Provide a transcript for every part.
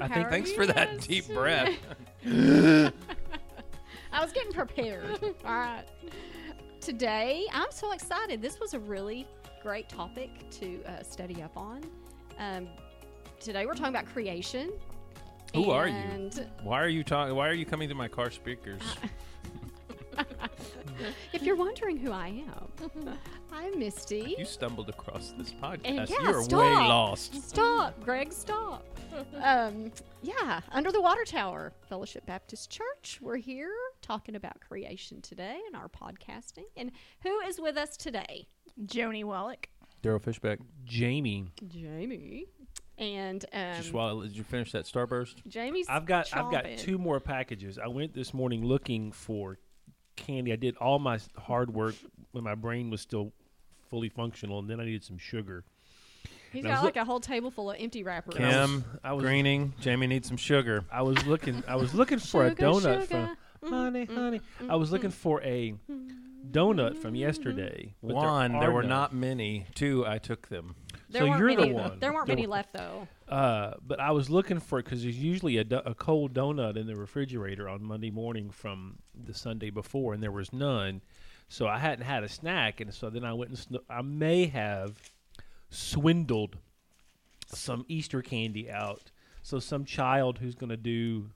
I think thanks for that deep breath. I was getting prepared. All right. Today, I'm so excited. This was a really great topic to uh, study up on. Um, today, we're talking about creation. Who are you? And Why are you talking? Why are you coming to my car speakers? if you're wondering who I am, I'm Misty. you stumbled across this podcast. And yeah, You're way lost. Stop, Greg, stop. Um, yeah, Under the Water Tower, Fellowship Baptist Church. We're here talking about creation today in our podcasting. And who is with us today? Joni Wallach. Daryl Fishback. Jamie, Jamie. And um, Just while did you finish that Starburst? Jamie's I've got I've got chomping. two more packages. I went this morning looking for candy. I did all my s- hard work when my brain was still fully functional, and then I needed some sugar. He's and I got was like a whole table full of empty wrappers. Kim I was Greening. Jamie needs some sugar. I was looking I was looking for a Sugar, donut sugar. from honey mm, honey. Mm, I was looking for a donut from yesterday. but One, there, are were none. not many. Two, I took them. There So weren't you're the many, one. There weren't many left though. Uh, but I was looking for it because there's usually a, do- a cold donut in the refrigerator on Monday morning from the Sunday before, and there was none. So I hadn't had a snack, and so then I went and sn- I may have swindled some Easter candy out. So some child who's going to do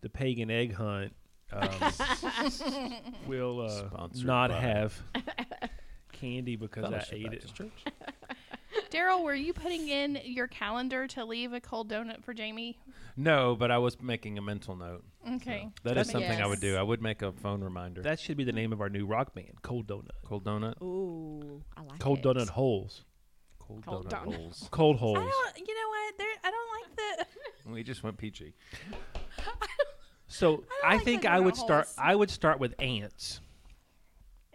the pagan egg hunt um, will uh, Sponsored not by have candy because I Fellowship ate Baptist it. Church. Daryl, were you putting in your calendar to leave a cold donut for Jamie? No, but I was making a mental note. Okay. That is That's- something I would do. I would make a phone reminder. That should be the name of our new rock band, Cold Donut. Cold donut. Ooh, I like Cold it. donut holes. Cold, Cold donut, donut. holes. Cold I holes. don't. You know what? There. I don't like the. We just went peachy. So I I, like think the I would donut start. I would start with ants.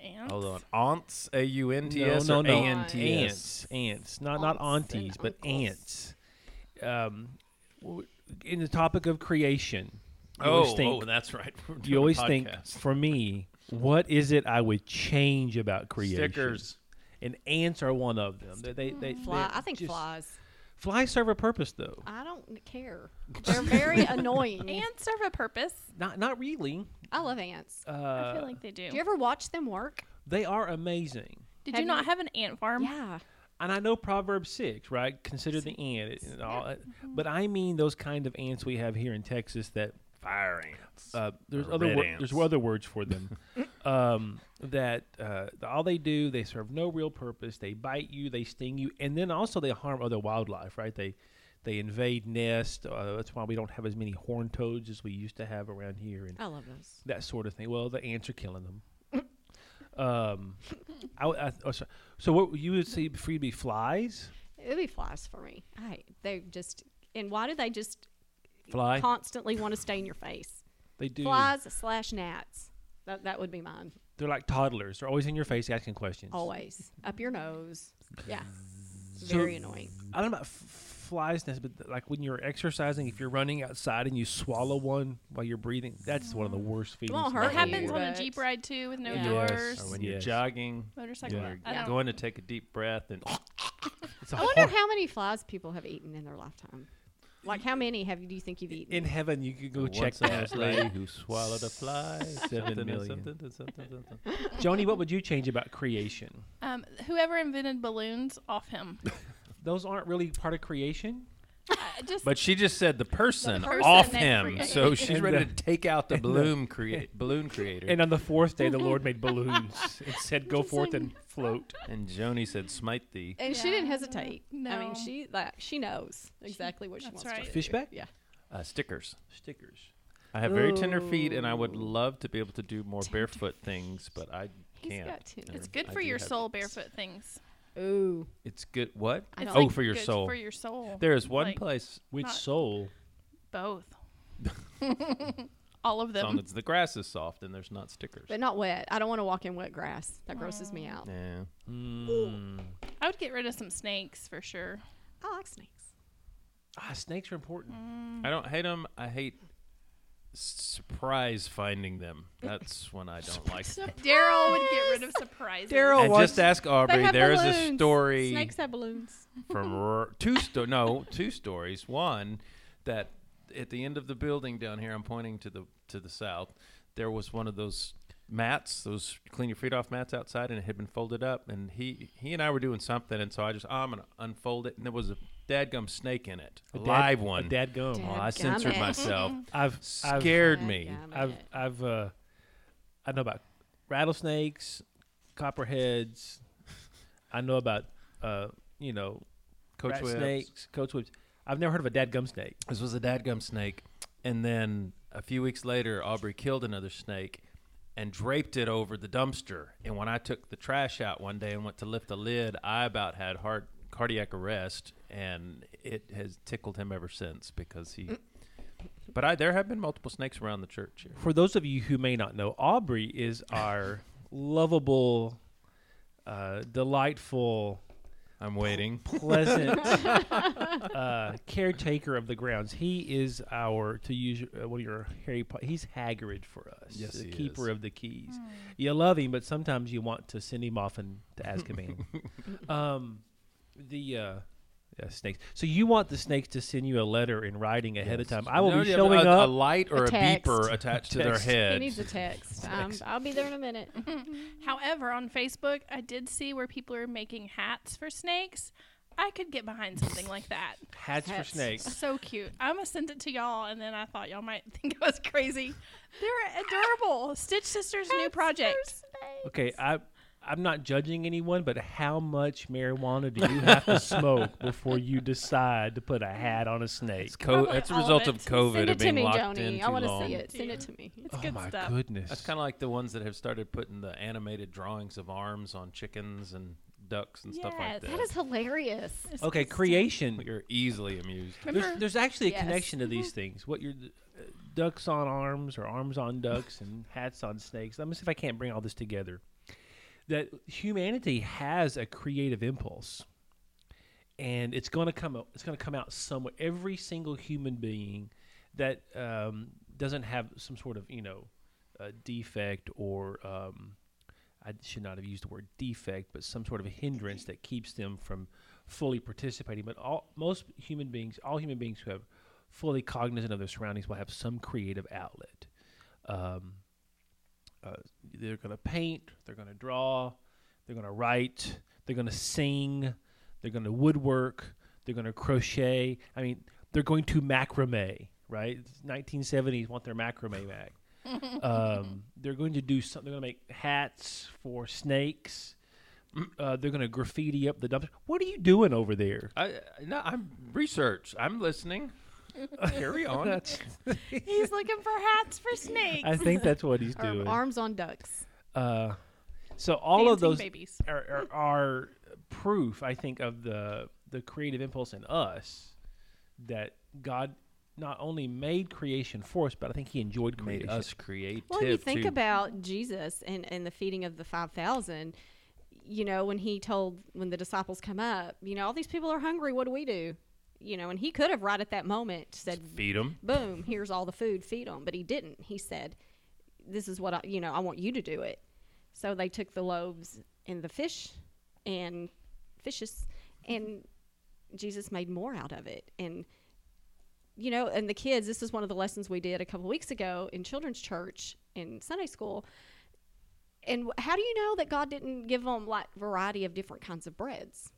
Ants. Hold on. Aunts, A U N T S No, or no, no. A N T S? Ants. Ants. Not not Aunts and aunties, but ants. Um, in the topic of creation, you Oh, always think, oh, that's right. You a always think for me, what is it I would change about creation? stickers. And ants are one of them. They, they, they, Fly. I think just- flies. Flies serve a purpose, though. I don't care. They're very annoying. Ants serve a purpose. Not not really. I love ants. Uh, I feel like they do. Do you ever watch them work? they are amazing. Did Have you not you- have an ant farm? Yeah. and I know Proverbs six, right? Consider the ant, and all, that. but I mean those kind of ants we have here in Texas that Fire ants. uh, there's Or other red wor- ants. there's other words for them. um, that uh, all they do, they serve no real purpose. They bite you, they sting you, and then also they harm other wildlife, right? They they invade nests. Uh, that's why we don't have as many horned toads as we used to have around here, and I love those. that sort of thing. Well, the ants are killing them. um, I, w- I- oh, so, so what you would say for you to be flies? It'd be flies for me. I they just and why do they just Fly. constantly want to stay in your face? They do. Flies slash gnats. That that would be mine. They're like toddlers. They're always in your face asking questions. Always up your nose. Yeah. So- Very annoying. I don't know about f- flies, nest, but like when you're exercising, if you're running outside and you swallow one while you're breathing, that's one of the worst feelings. won't hurt It you, happens on a but- Jeep ride too, with no Yeah. Yes. doors. or when you're Yes. jogging, Motorcycle. Yeah. I don't. going to take a deep breath and It's a I wonder hor- how many flies people have eaten in their lifetime. Like how many have you do you think you've eaten? in heaven, you could go Once check there that. was lady who swallowed a fly. Seven something million. something and something something. Joni, what would you change about creation? Um, whoever invented balloons, off him. Those aren't really part of creation. I just But she just said the person, person off that him, created so she's And ready the- to take out the balloon create balloon creator. And on the fourth day, the Lord made balloons and said, "Go forth and float." And Joni said, "Smite thee." and she didn't hesitate. No. I mean, she like she knows exactly what she wants right. to do. Fishback? Yeah. Uh, stickers. Stickers. I have very tender feet, and I would love to be able to do more Tender barefoot things, but I He's can't. got tender it's good I for do your have- soul, barefoot things. Ooh. It's good. What? I It's don't- Oh, like for your good soul. For your soul. There is one Like, place. Which Not- soul? Both. All of As long them. as the grass is soft and there's not stickers. But not wet. I don't want to walk in wet grass. That grosses me out. Yeah. Mm. I would get rid of some snakes for sure. I like snakes. Ah, snakes are important. I don't hate them. I hate surprise finding them. That's when I don't like them. Daryl would get rid of surprises. Daryl And wants- just ask They Aubrey. have There is a story Snakes have balloons. from R- two sto- no two stories. One that at the end of the building down here. I'm pointing to the to the south. There was one of those mats, those clean your feet off mats outside, and it had been folded up. And he he and I were doing something, and so I just oh, I'm gonna unfold it, and there was a dadgum snake in it, a, dad- live one. A dad gum. Dad- oh, I censored Dadgummit. myself. I've I've Scared me. I've I've uh, I know about rattlesnakes, copperheads. I know about uh, you know, Coach rat snakes, coach whips. I've never heard of a dad gum snake. This was a dadgum snake. And then a few weeks later, Aubrey killed another snake and draped it over the dumpster. And when I took the trash out one day and went to lift the lid, I about had heart cardiac arrest, and it has tickled him ever since because he. But I there have been multiple snakes around the church. Here. For those of you who may not know, Aubrey is our lovable, uh, delightful, I'm waiting. pleasant uh, caretaker of the grounds. He is our, to use your- uh, one of your Harry Potter, he's Hagrid for us. Yes, the he keeper is. of the keys. You love him, but sometimes you want to send him off in, to Azkaban. um, the uh, yeah, snakes. So you want the snakes to send you a letter in writing ahead of time. I will No, be yeah, showing a, up. a light or A a, beeper attached to their head. He needs a text. Um, I'll be there in a minute. However, on Facebook, I did see where people are making hats for snakes. I could get behind something like that. hats for snakes. So cute. I'm gonna send it to y'all, and then I thought y'all might think I was crazy. They're adorable. Stitch Sisters' new project. Okay, I I'm not judging anyone, but how much marijuana do you have to smoke before you decide to put a hat on a snake? It's co- Probably that's a all of result it. of COVID Send of it to me, locked Joni. in I want to see it. Send it to me. It's oh good my stuff. goodness! That's kind of like the ones that have started putting the animated drawings of arms on chickens and ducks and stuff like Yes. that. That is hilarious. It's okay, creation. You're easily amused. There's, there's actually a Yes. connection to these things. What you're uh, ducks on arms or arms on ducks and hats on snakes. Let me see if I can't bring all this together. That humanity has a creative impulse, and it's going to come. out- It's going to come out somewhere. Every single human being that um, doesn't have some sort of you know uh, defect or um, I should not have used the word defect, but some sort of hindrance that keeps them from fully participating. But all most human beings, all human beings who have fully cognizant of their surroundings, will have some creative outlet. Um, uh, they're going to paint, they're going to draw, they're going to write, they're going to sing, they're going to woodwork, they're going to crochet. I mean, they're going to macrame. Right, 1970s want their macrame back. um, they're going to do something. They're going to make hats for snakes. Uh, they're going to graffiti up the dumpster. What are you doing over there? I no, I'm research. I'm listening. Carry on. That's, He's looking for hats for snakes. I think that's what he's Or doing. arms on ducks. Uh, so all of Dancing those babies. are, are, are proof, I think, of the the creative impulse in us that God not only made creation for us, but I think He enjoyed creation. Made us creative. Well, if you think too. about Jesus and, and the feeding of the 5,000, you know, when he told, when the disciples come up, you know, all these people are hungry. What do we do? You know, and he could have right at that moment said, feed them. boom, here's all the food, feed them. But he didn't. He said, this is what I, you know, I want you to do it. So they took the loaves and the fish and fishes, and Jesus made more out of it. And, you know, and the kids, this is one of the lessons we did a couple weeks ago in children's church in Sunday school. And how do you know that God didn't give them like variety of different kinds of breads?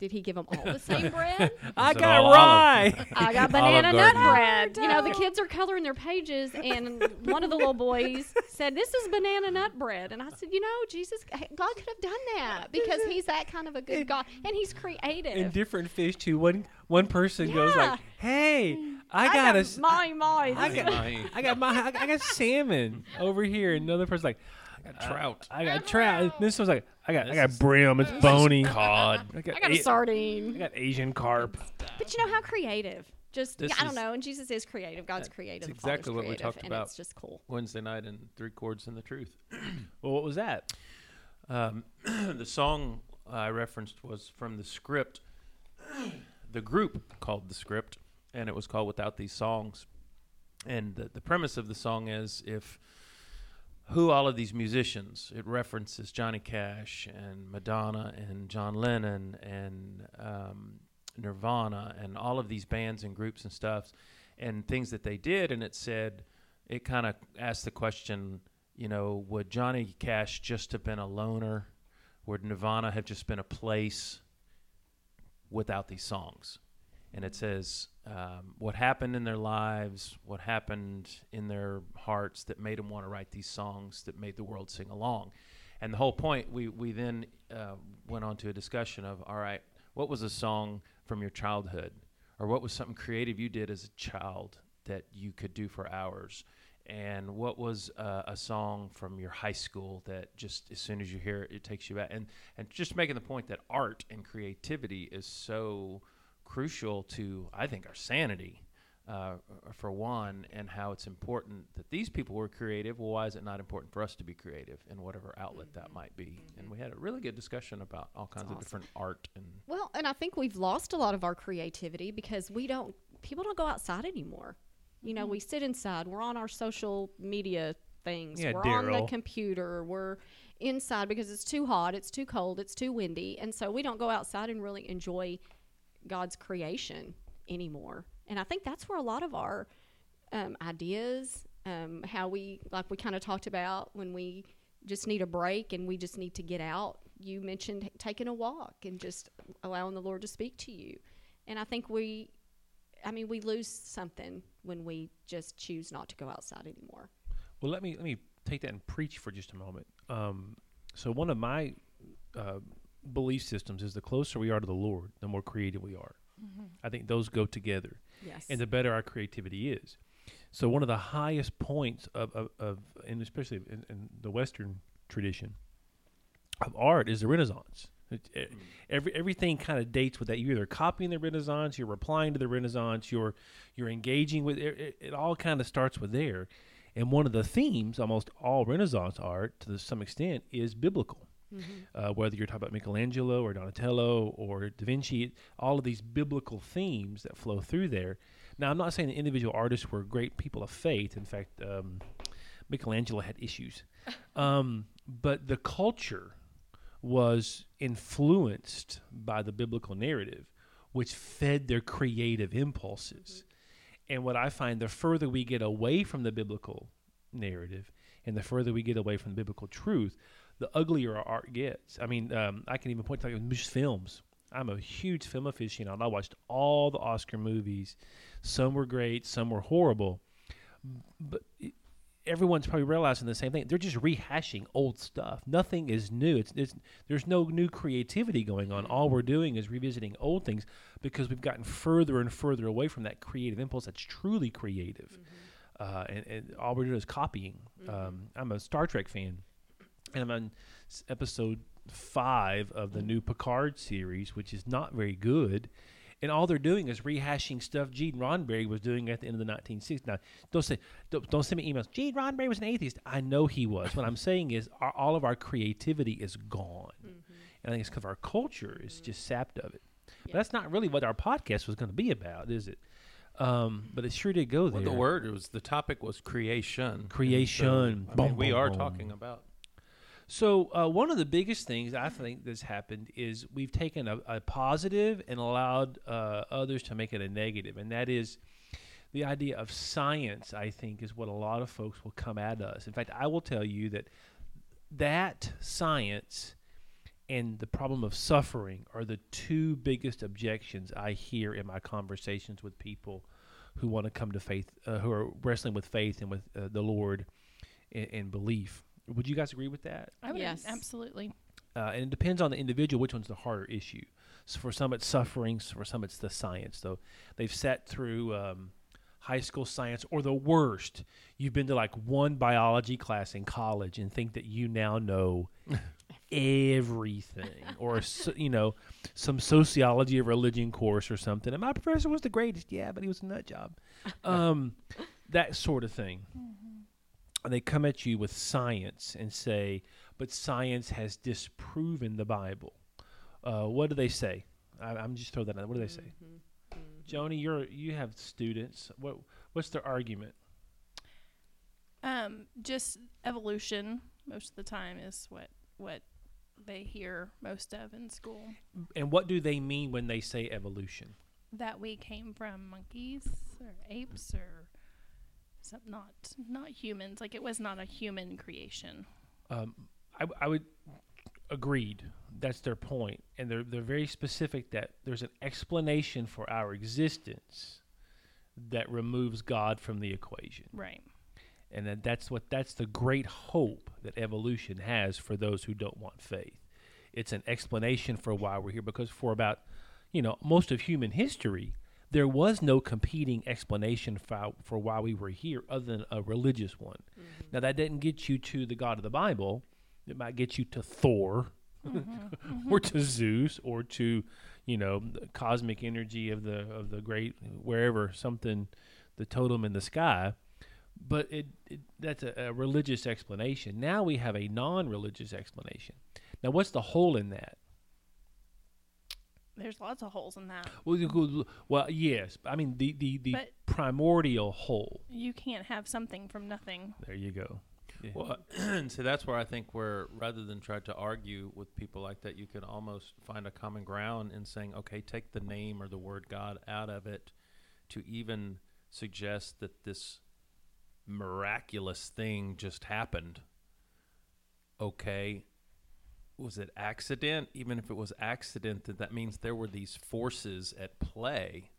Did he give them all the same bread? I got rye. I got banana nut bread. You know, the kids are coloring their pages, and one of the little boys said, "This is banana nut bread," and I said, "You know, Jesus, God could have done that because He's that kind of a good God, and He's creative." and different fish too. One one person goes like, "Hey, I, I got a got s- my my. I got, I got my I got salmon over here." And another person's like, I got trout. "I got trout." This one's like, "I got I got brim. It's bony. Cod. I got, I got a A- I sardine. I got Asian carp." But you know how creative. Just This yeah, I don't is- know. And Jesus is creative. God's creative. it's exactly what we creative, talked and about. It's just cool. Wednesday night and three chords and the truth. Well, what was that? Um, the song I referenced was from the script, the group called the script, and it was called Without These Songs. And the, the premise of the song is if who all of these musicians, it references Johnny Cash and Madonna and John Lennon and um, Nirvana and all of these bands and groups and stuff. and things that they did, and it said it kind of asked the question, you know, would Johnny Cash just have been a loner? Would Nirvana have just been a place without these songs? And it says um, what happened in their lives, what happened in their hearts that made them want to write these songs that made the world sing along. And the whole point, we, we then uh, went on to a discussion of all right, what was a song from your childhood? Or what was something creative you did as a child that you could do for hours? And what was uh, a song from your high school that just as soon as you hear it, it takes you back? And, and just making the point that art and creativity is so crucial to, I think, our sanity. Uh, for one, and how it's important that these people were creative. Well, why is it not important for us to be creative in whatever outlet that might be? And we had a really good discussion about all kinds of awesome. different art and Well, and I think we've lost a lot of our creativity because we don't people don't go outside anymore. You know, we sit inside. We're on our social media things. Yeah, we're on the computer. We're inside because it's too hot, it's too cold, it's too windy, and so we don't go outside and really enjoy God's creation anymore. And I think that's where a lot of our um, ideas, um, how we like we kind of talked about when we just need a break and we just need to get out. You mentioned taking a walk and just allowing the Lord to speak to you. And I think we, I mean, we lose something when we just choose not to go outside anymore. Well, let me let me take that and preach for just a moment. Um, so one of my uh, belief systems is the closer we are to the Lord, the more creative we are. Mm-hmm. I think those go together, Yes. and the better our creativity is. So one of the highest points of of, of and especially in, in the Western tradition of art is the Renaissance. It, it- every everything kind of dates with that. You're either copying the Renaissance, you're replying to the Renaissance, you're you're engaging with it. It, it all kind of starts with there. And one of the themes, almost all Renaissance art, to some extent, is biblical. Uh, whether you're talking about Michelangelo or Donatello or Da Vinci, all of these biblical themes that flow through there. Now, I'm not saying the individual artists were great people of faith. In fact, um, Michelangelo had issues. Um, but the culture was influenced by the biblical narrative, which fed their creative impulses. And what I find the further we get away from the biblical narrative and the further we get away from the biblical truth, the uglier our art gets. I mean, um, I can even point to like just films. I'm a huge film aficionado. I watched all the Oscar movies. Some were great, some were horrible. But everyone's probably realizing the same thing. They're just rehashing old stuff. Nothing is new. It's, it's there's no new creativity going on. All we're doing is revisiting old things because we've gotten further and further away from that creative impulse that's truly creative. Uh, and, and all we're doing is copying. Um, I'm a Star Trek fan, and I'm on episode five of the new Picard series, which is not very good. And all they're doing is rehashing stuff Gene Roddenberry was doing at the end of the 1960s. Now, don't say, don't, don't send me emails. Gene Roddenberry was an atheist. I know he was. what I'm saying is, our, all of our creativity is gone, and I think it's because our culture is just sapped of it. But that's not really what our podcast was going to be about, is it? Um, but it sure did go there. Well, the word was the topic was creation. And so, Creation. I mean, Boom, we boom, are boom. talking about. So uh, one of the biggest things I think that's happened is we've taken a, a positive and allowed uh, others to make it a negative, and that is the idea of science. I think is what a lot of folks will come at us. In fact, I will tell you that that science and the problem of suffering are the two biggest objections I hear in my conversations with people who want to come to faith, uh, who are wrestling with faith and with uh, the Lord and, and belief. Would you guys agree with that? I would Yes. absolutely. Uh, and it depends on the individual which one's the harder issue. So for some it's suffering, so for some it's the science. Though they've sat through um, high school science, or the worst, you've been to like one biology class in college and think that you now know everything, or so, you know some sociology of religion course or something. And my professor was the greatest, yeah, but he was a nut job. Um, that sort of thing. And they come at you with science and say, but science has disproven the Bible. Uh, what do they say? I, I'm just throwing that out. What do they say? Joni, you're you have students. What what's their argument? Um, just evolution most of the time is what what they hear most of in school. And what do they mean when they say evolution? that we came from monkeys or apes or some not not humans. Like it was not a human creation. Um, I, I would agreed. That's their point, and they're they're very specific that there's an explanation for our existence that removes God from the equation, Right. and that that's what that's the great hope that evolution has for those who don't want faith. It's an explanation for why we're here because for about you know most of human history there was no competing explanation for, for why we were here other than a religious one. Mm-hmm. Now that didn't get you to the God of the Bible. It might get you to Thor mm-hmm. Mm-hmm. or to Zeus or to, you know, the cosmic energy of the of the great wherever something the totem in the sky. But it, it that's a, a religious explanation. Now we have a non-religious explanation. Now what's the hole in that? There's lots of holes in that. Well, you go- well, yes. I mean the the, the But- primordial hole. You can't have something from nothing. There you go. Yeah. Well, and so that's where I think where rather than try to argue with people like that, you could almost find a common ground in saying, okay, take the name or the word God out of it, to even suggest that this miraculous thing just happened. Okay, was it accident? Even if it was accident, that that means there were these forces at play.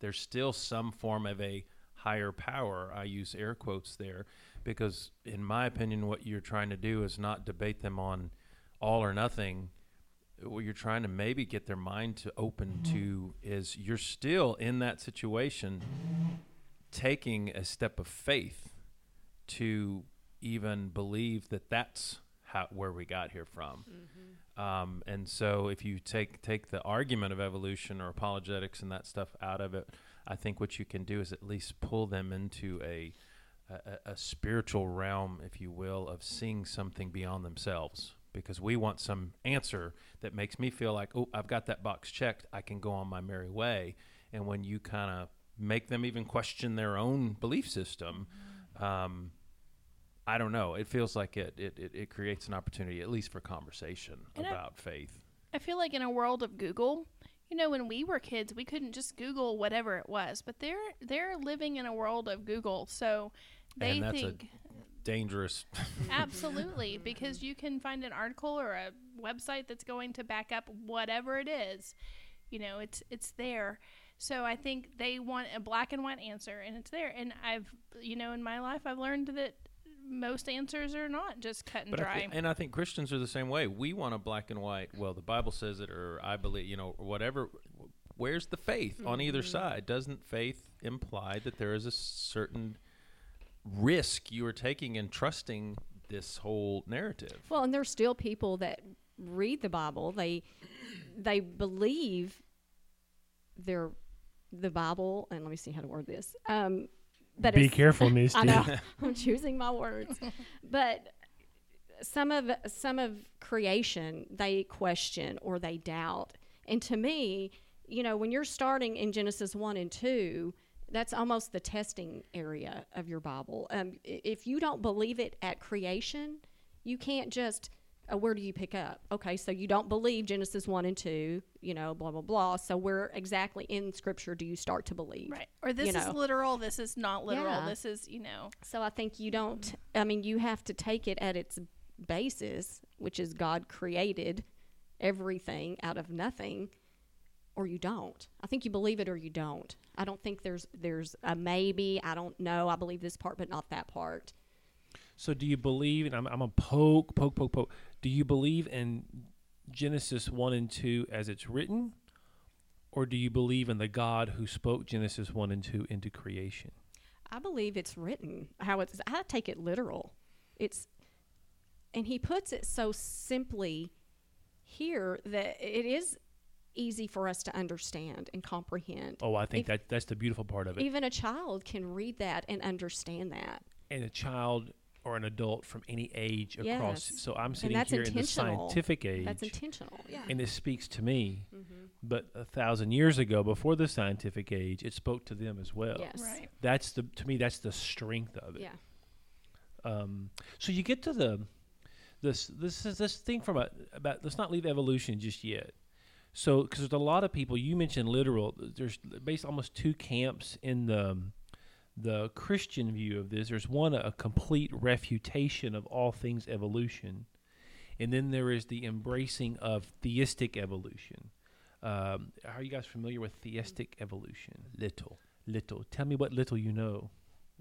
There's still some form of a higher power. I use air quotes there because, in my opinion, what you're trying to do is not debate them on all or nothing. What you're trying to maybe get their mind to open mm-hmm. to is you're still in that situation, taking a step of faith to even believe that that's how where we got here from. Um, and so, if you take take the argument of evolution or apologetics and that stuff out of it, I think what you can do is at least pull them into a a, a spiritual realm, if you will, of seeing something beyond themselves. Because we want some answer that makes me feel like, oh, I've got that box checked. I can go on my merry way. And when you kind of make them even question their own belief system, um, I don't know. It feels like it, it, it, it creates an opportunity, at least for conversation And I- about faith. I feel like in a world of Google, you know, when we were kids, we couldn't just Google whatever it was, but they're they're living in a world of Google, so they And that's a- think Dangerous. absolutely because you can find an article or a website that's going to back up whatever it is. You know, it's it's there. So I think they want a black and white answer, and it's there. And I've, you know, in my life, I've learned that most answers are not just cut and But I dry. and I think Christians are the same way. We want a black and white. Well, the Bible says it, or I believe, you know, whatever. Where's the faith on either side? Doesn't faith imply that there is a certain risk you are taking in trusting this whole narrative? Well, and there's still people that read the Bible. They they believe they're the Bible, and let me see how to word this. Um, that Be careful, Misty. I know I'm choosing my words, but some of some of creation they question or they doubt, and to me, you know, when you're starting in Genesis one and two. That's almost the testing area of your Bible. Um, if you don't believe it at creation, you can't just uh, where do you pick up okay so you don't believe genesis 1 and 2 you know blah blah blah so where exactly in scripture do you start to believe right. Or this you is know. literal. This is not literal. Yeah. This is, you know, so i think you don't i mean you have to take it at its basis which is god created everything out of nothing or you don't i think you believe it or you don't i don't think there's there's a maybe i don't know i believe this part but not that part So do you believe? And I'm I'm a poke, poke, poke, poke. Do you believe in Genesis one and two as it's written, or do you believe in the God who spoke Genesis one and two into creation? I believe it's written how it's. I take it literal. It's, and he puts it so simply here that it is easy for us to understand and comprehend. Oh, I think If- that that's the beautiful part of it. Even a child can read that and understand that. and a child or an adult from any age across. Yes. So I'm sitting here in the scientific age, That's intentional. Yeah. and this speaks to me. Mm-hmm. But a thousand years ago, before the scientific age, it spoke to them as well. yes. right. That's the to me. That's the strength of it. Yeah. Um, so you get to the this this is this thing from a, about let's not leave evolution just yet. So, because there's a lot of people, you mentioned literal. There's based almost two camps in the the Christian view of this. There's one a complete refutation of all things evolution, and then there is the embracing of theistic evolution. Um, are you guys familiar with theistic evolution? Little. Little. Tell me what little you know.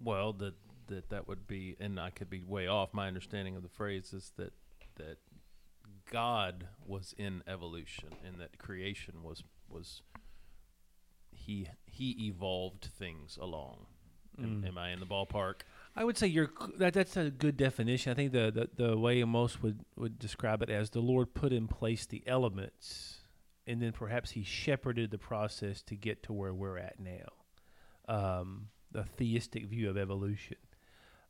Well, that that that would be, and I could be way off. My understanding of the phrase is that that God was in evolution, and that creation was was he he evolved things along. Am, Mm. am I in the ballpark? I would say you're that. That's a good definition. I think the, the the way most would would describe it as the Lord put in place the elements, and then perhaps He shepherded the process to get to where we're at now. Um, the theistic view of evolution,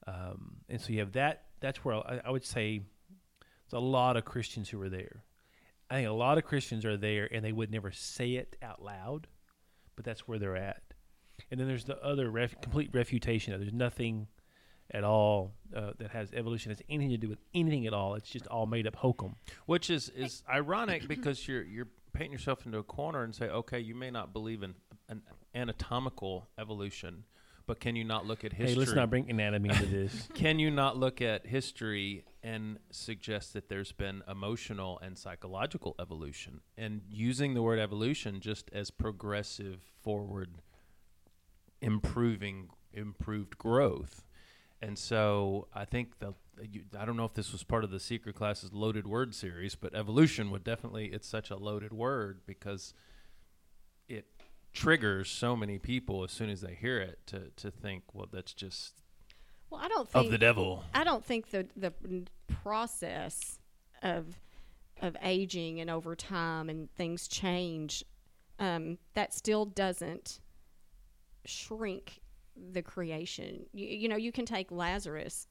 um, and so you have that. That's where I, I would say there's a lot of Christians who are there. I think a lot of Christians are there, and they would never say it out loud, but that's where they're at. And then there's the other ref, complete refutation. of There's nothing at all uh, that has evolution has anything to do with anything at all. It's just all made up hokum. Which is is ironic because you're you're painting yourself into a corner and say, okay, you may not believe in an anatomical evolution, but can you not look at history? Hey, let's not bring anatomy into this. Can you not look at history and suggest that there's been emotional and psychological evolution? And using the word evolution just as progressive, forward, improving, improved growth. And so I think the you, I don't know if this was part of the secret classes loaded word series, but evolution would definitely it's such a loaded word because it triggers so many people as soon as they hear it to to think, well, that's just Well, I don't think of the devil. I don't think the the process of of aging and over time and things change. Um, that still doesn't shrink the creation. You, you know, you can take Lazarus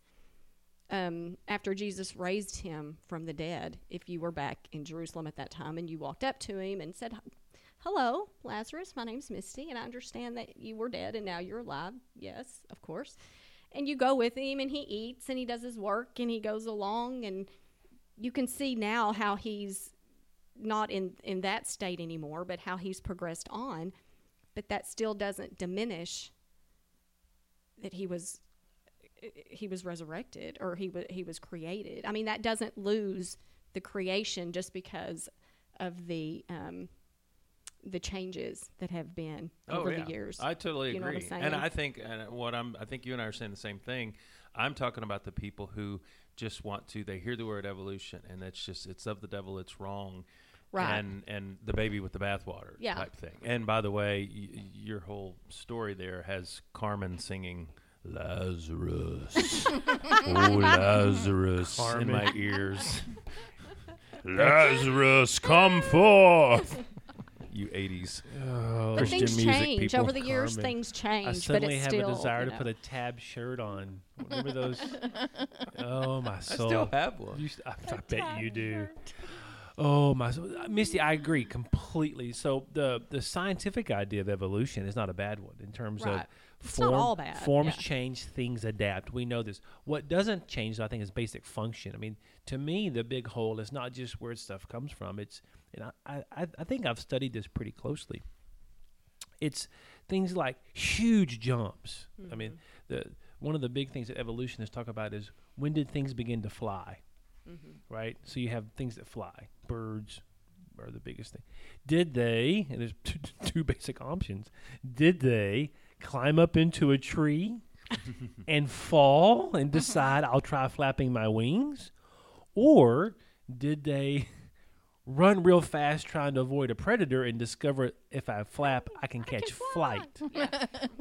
um, after Jesus raised him from the dead. If you were back in Jerusalem at that time and you walked up to him and said, "Hello, Lazarus. My name's Misty, and I understand that you were dead and now you're alive." Yes, of course and you go with him and he eats and he does his work and he goes along and you can see now how he's not in in that state anymore but how he's progressed on but that still doesn't diminish that he was he was resurrected or he was he was created i mean that doesn't lose the creation just because of the um the changes that have been over the years Oh, I totally You know what I'm agree, and I think and what I'm I think you and I are saying the same thing. I'm talking about the people who just want to. They hear the word evolution, and that's just it's of the devil. It's wrong. Right. And and the baby with the bathwater Yeah. type thing. And by the way, y- your whole story there has Carman singing Lazarus. oh Lazarus in my ears. Lazarus, come forth. You 80s Oh, But Christian things music change people. over the years. Carman. Things change, I but suddenly it's have still a desire you to put a tab shirt on. Remember those? oh my soul! I still have one. You st- I, I bet you do. Oh my. Uh, Misty, I agree completely. So the the scientific idea of evolution is not a bad one in terms Right. of It's not all bad, Forms yeah. change, things adapt. We know this. What doesn't change, I think, is basic function. I mean, to me, the big hole is not just where stuff comes from. It's, and I, I, I think I've studied this pretty closely. It's things like huge jumps. I mean, the one of the big things that evolutionists talk about is when did things begin to fly? Mm-hmm. Right. So you have things that fly. Birds are the biggest thing. Did they? And there's two, two basic options. Did they climb up into a tree and fall and decide I'll try flapping my wings, or did they? Run real fast trying to avoid a predator and discover if I flap, I can catch flight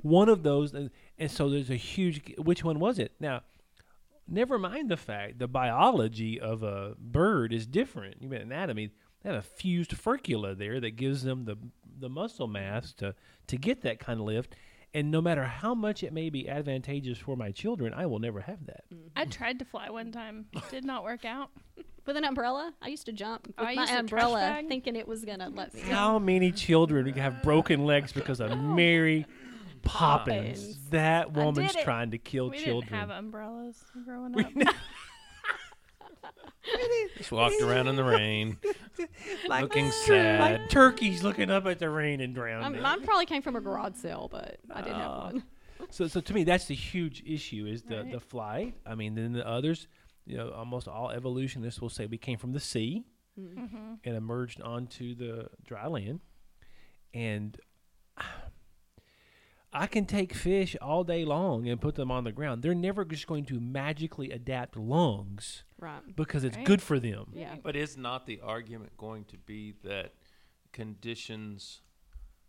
one of those and, and so there's a huge which one was it now never mind the fact the biology of a bird is different you mean anatomy they have a fused furcula there that gives them the the muscle mass to to get that kind of lift and no matter how much it may be advantageous for my children i will never have that I tried to fly one time. Did not work out. with an umbrella. I used to jump with Oh, I my used a trash umbrella, thinking it was gonna let me. go. how many children have broken legs because of mary poppins Poppins. that woman's trying to kill We children didn't have umbrellas growing up. Just walked around in the rain, Like- looking sad. Like turkeys looking up at the rain and drowning. Um, mine probably came from a garage sale, but I didn't have Ah. one. So, so to me, that's the huge issue: is the Right. the flight. I mean, then the others, you know, almost all evolutionists will say we came from the sea Mm-hmm. and emerged onto the dry land, and I can take fish all day long and put them on the ground. They're never just going to magically adapt lungs Right. because it's Right. good for them. Yeah. But is not the argument going to be that conditions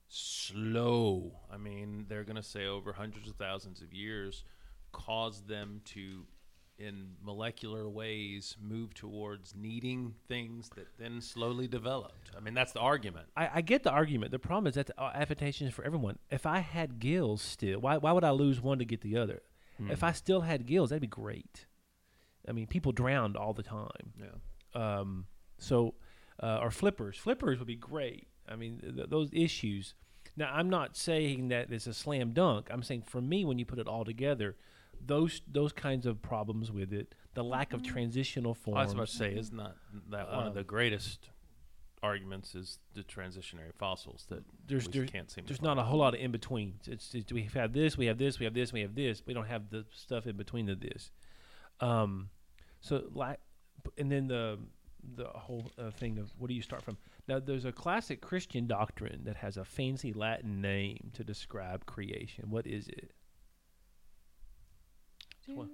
slow? I mean, they're going to say over hundreds of thousands of years cause them to, in molecular ways, move towards needing things that then slowly developed. I mean, that's the argument. I, I get the argument. The problem is that the uh, adaptation is for everyone. If I had gills still, why why would I lose one to get the other? If I still had gills, that'd be great. I mean, people drowned all the time. yeah. Um, so, uh, or flippers. Flippers would be great. I mean, th- those issues. Now, I'm not saying that it's a slam dunk. I'm saying for me, when you put it all together, those those kinds of problems with it, the lack of transitional forms. I forms. was about to say, is not that one Um, of the greatest arguments is the transitionary fossils that there's there's, can't seem there's find. not a whole lot of in between. It's, it's we have this, we have this, we have this, we have this. We don't have the stuff in between the this. Um, so like, and then the the whole uh, thing of what do you start from? Now there's a classic Christian doctrine that has a fancy Latin name to describe creation. What is it? One-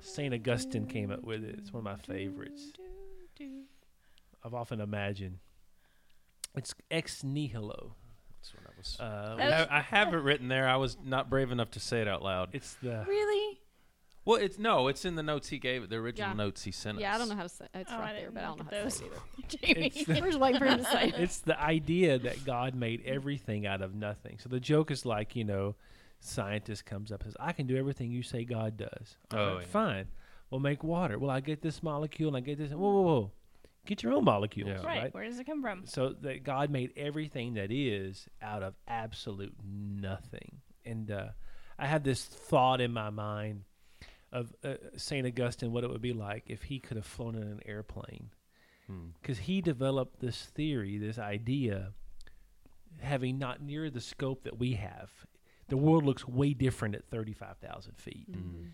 Saint Augustine came up with it. It's one of my favorites. I've often imagined. It's ex nihilo. That's what I was. Uh, I have- I have it written there. I was not brave enough to say it out loud. it's the Really? Well, it's no, it's in the notes he gave. The original Yeah. notes he sent us. Yeah, I don't know how to say it's Oh, I right there, didn't but I don't know look how at to say it either. Jamie. It's- We're just waiting for him to say it. it's the idea that God made everything out of nothing. So the joke is like, you know, scientist comes up and says, I can do everything you say God does. All Oh, right, yeah. Fine. Well, make water. Well, I get this molecule and I get this. Whoa, whoa, whoa. Get your own molecules, Yeah. right. right? Where does it come from? So that God made everything that is out of absolute nothing. And uh, I had this thought in my mind of uh, St. Augustine, what it would be like if he could have flown in an airplane Hmm. because he developed this theory, this idea, having not near the scope that we have. The world looks way different at 35,000 feet. Mm.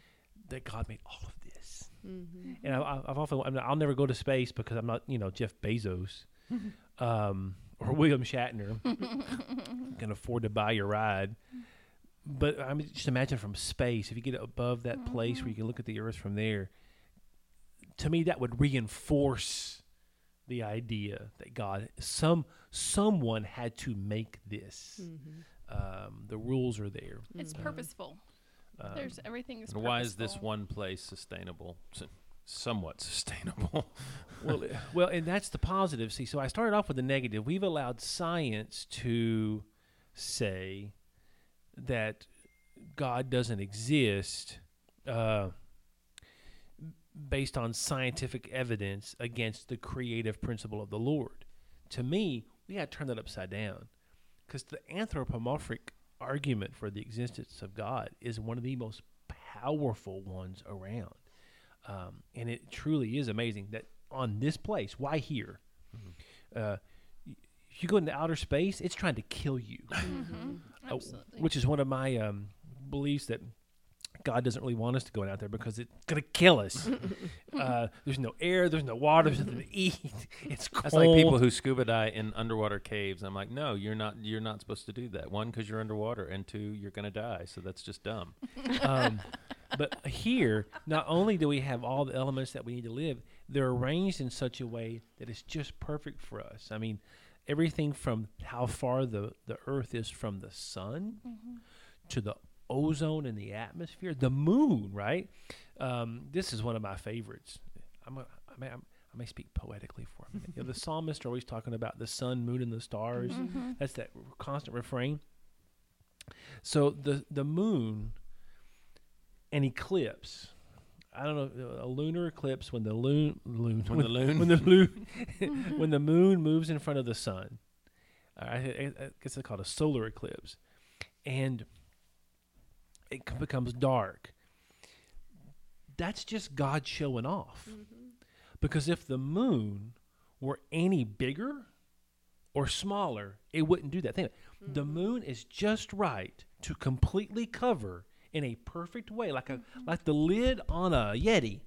That God made all of this. Mm-hmm. And I, I- I've often, I mean, I'll never go to space because I'm not, you know, Jeff Bezos um, or William Shatner can afford to buy your ride. But I mean, just imagine from space, if you get above that place where you can look at the Earth from there, to me, that would reinforce the idea that God, some someone had to make this. Mm-hmm. Um, the rules are there. It's Mhm. purposeful. Um, There's everything is. And why is this one place sustainable? S- Somewhat sustainable. well, uh, well, and that's the positive. See, so I started off with the negative. We've allowed science to say that God doesn't exist uh, based on scientific evidence against the creative principle of the Lord. To me, we got to turn that upside down because the anthropomorphic argument for the existence of God is one of the most powerful ones around. Um, and it truly is amazing that on this place, why here? Uh, if you go into outer space, it's trying to kill you, Mm-hmm. Uh, Absolutely. which is one of my um, beliefs that God doesn't really want us to go out there because it's gonna kill us. uh, there's no air, there's no water, there's nothing to eat. It's cold. That's like people who scuba dive in underwater caves. I'm like, no, you're not. You're not supposed to do that. One, because you're underwater, and two, you're gonna die. So that's just dumb. um, but here, not only do we have all the elements that we need to live, they're arranged in such a way that it's just perfect for us. I mean, everything from how far the, the Earth is from the sun to the ozone in the atmosphere, the moon, right? Um, this is one of my favorites. I'm a, I, may, I'm, I may speak poetically for a minute. You know, the psalmist are always talking about the sun, moon, and the stars. Mm-hmm. That's that constant refrain. So the the moon, an eclipse. I don't know a lunar eclipse when the loon, loon When the loon- when the loon when the moon moves in front of the sun. Uh, I, I I guess it's called a solar eclipse, and it becomes dark. That's just God showing off. Mm-hmm. Because if the moon were any bigger or smaller, it wouldn't do that. thing. it. the mm-hmm. moon is just right to completely cover in a perfect way, like a mm-hmm. like the lid on a Yeti.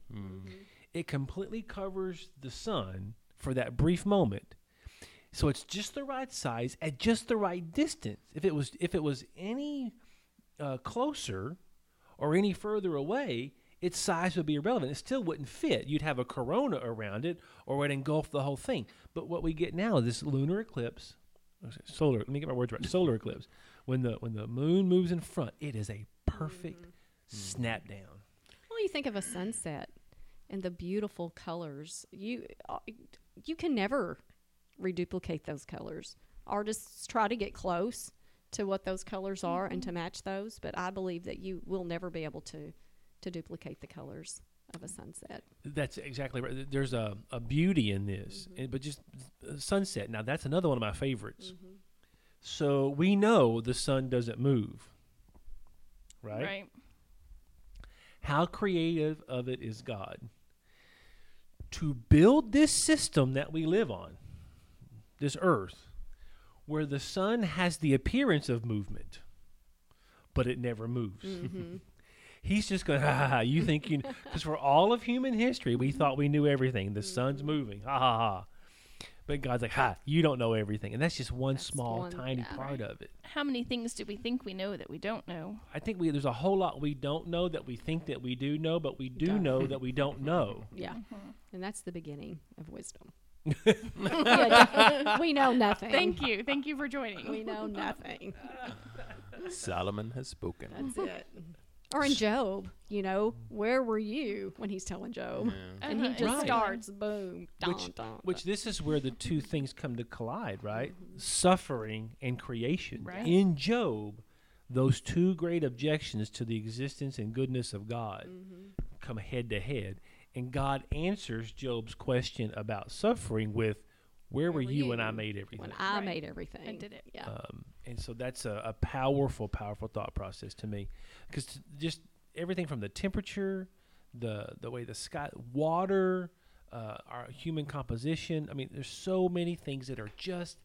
It completely covers the sun for that brief moment. So it's just the right size at just the right distance. If it was if it was any uh, closer or any further away, its size would be irrelevant. It still wouldn't fit. You'd have a corona around it, or it would engulf the whole thing. But what we get now is this lunar eclipse, solar. Let me get my words right. Solar eclipse. When the when the moon moves in front, it is a perfect snap down. Well, you think of a sunset and the beautiful colors. You uh, you can never reduplicate those colors. Artists try to get close to what those colors are and to match those, but I believe that you will never be able to to duplicate the colors of a sunset. That's exactly right. There's a, a beauty in this, and, but just uh, sunset. Now that's another one of my favorites. So we know the sun doesn't move, right? Right. How creative of it is God to build this system that we live on, this earth, where the sun has the appearance of movement, but it never moves. He's just going, ha ha ha. You think you, because for all of human history, we thought we knew everything. The sun's moving, ha ha ha. But God's like, ha, you don't know everything. And that's just one That's small, one- tiny yeah. part of it. How many things do we think we know that we don't know? I think we there's a whole lot we don't know that we think that we do know, but we do Don't. know that we don't know. Yeah, Mm-hmm. and that's the beginning of wisdom. Yeah, we know nothing. Thank you. Thank you for joining. We know nothing. Solomon has spoken. That's it. Or in Job, you know, where were you when he's telling Job? And he Uh-huh, just Right. starts, boom, dun, Which- dun, Which dun. this is where the two things come to collide, right? Suffering and creation. Right. In Job, those two great objections to the existence and goodness of God come head to head. And God answers Job's question about suffering with, Where, were, you, when I made everything? when I Right. made everything. I did it. Yeah. Um, and so that's a, a powerful, powerful thought process to me, because just everything from the temperature, the the way the sky, water, uh, our human composition. I mean, there's so many things that are just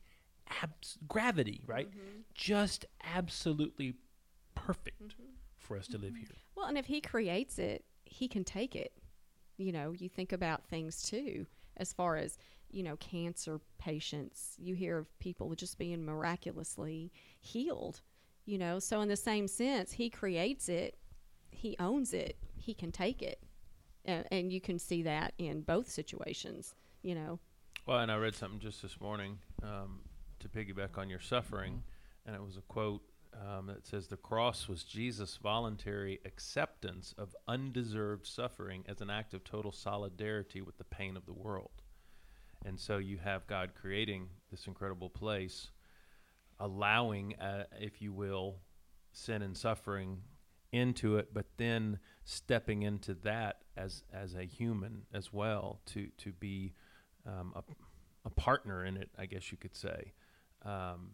abs- gravity, right? Just absolutely perfect for us to live here. Well, and if he creates it, he can take it. You know, you think about things too, as far as, you know, cancer patients. You hear of people just being miraculously healed, you know. So, in the same sense, he creates it, he owns it, he can take it. And you can see that in both situations, you know. Well, and I read something just this morning um, to piggyback on your suffering, and it was a quote um, that says, The cross was Jesus' voluntary acceptance of undeserved suffering as an act of total solidarity with the pain of the world. And so you have God creating this incredible place, allowing, uh, if you will, sin and suffering into it, but then stepping into that as as a human as well to to be um, a, a partner in it, I guess you could say, um,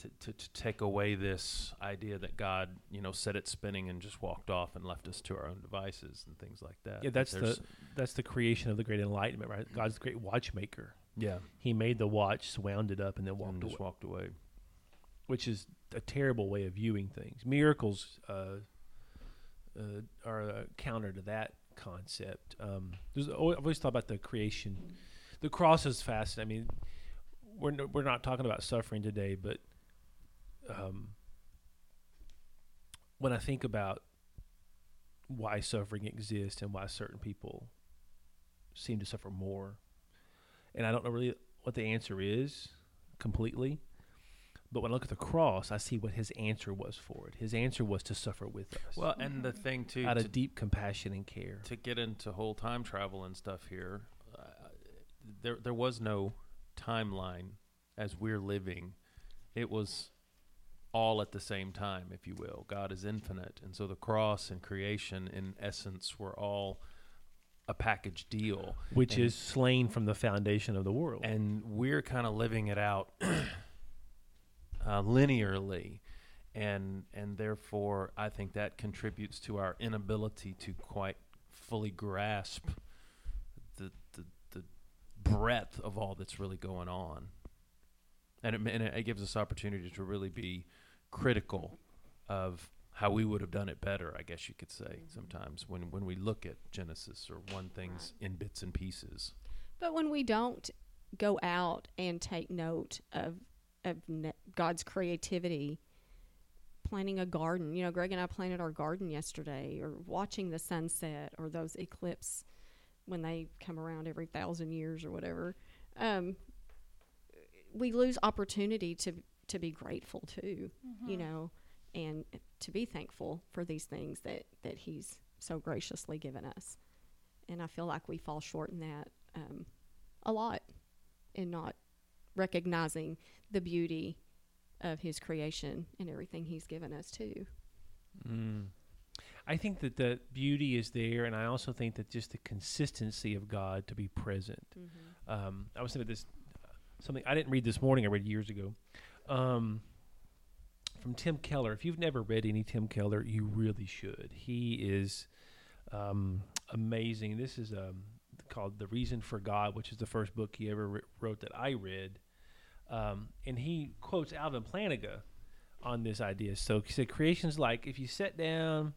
to, to to take away this idea that God, you know, set it spinning and just walked off and left us to our own devices and things like that. Yeah, that's the that's the creation of the great enlightenment, right? God's the great watchmaker. yeah, He made the watch, wound it up, and then and walked away. walked away. which is a terrible way of viewing things. Miracles uh, uh, are a counter to that concept. Um, there's, I've always thought about the creation. The cross is fascinating. I mean, we're no, we're not talking about suffering today, but um, when I think about why suffering exists and why certain people seem to suffer more, and I don't know really what the answer is completely. But when I look at the cross, I see what his answer was for it. His answer was to suffer with us Well, and the thing too, out to, of deep compassion and care. to get into whole time travel and stuff here, uh, there there was no timeline as we're living. It was all at the same time, if you will. God is infinite, and so the cross and creation, in essence, were all a package deal. which And- is slain from the foundation of the world. and we're kind of living it out uh, linearly and and therefore I think that contributes to our inability to quite fully grasp the the, breadth of all that's really going on. And it, and it gives us opportunity to really be critical of how we would have done it better, I guess you could say, sometimes when, when we look at Genesis or one things in bits and pieces. But when we don't go out and take note of of ne- God's creativity, planting a garden. You know, Greg and I planted our garden yesterday, or watching the sunset, or those eclipse when they come around every thousand years or whatever. Um, we lose opportunity to to be grateful too. You know, and to be thankful for these things that that He's so graciously given us. And I feel like we fall short in that um, a lot, in not recognizing the beauty of His creation and everything He's given us too. Mm. I think that the beauty is there, and I also think that just the consistency of God to be present. Um, I was thinking this uh, something I didn't read this morning. I read years ago um, from Tim Keller. If you've never read any Tim Keller, you really should. He is um, amazing. This is um, called "The Reason for God," which is the first book he ever ri- wrote that I read. Um, and he quotes Alvin Plantinga on this idea. So he said, "Creation's like if you sit down."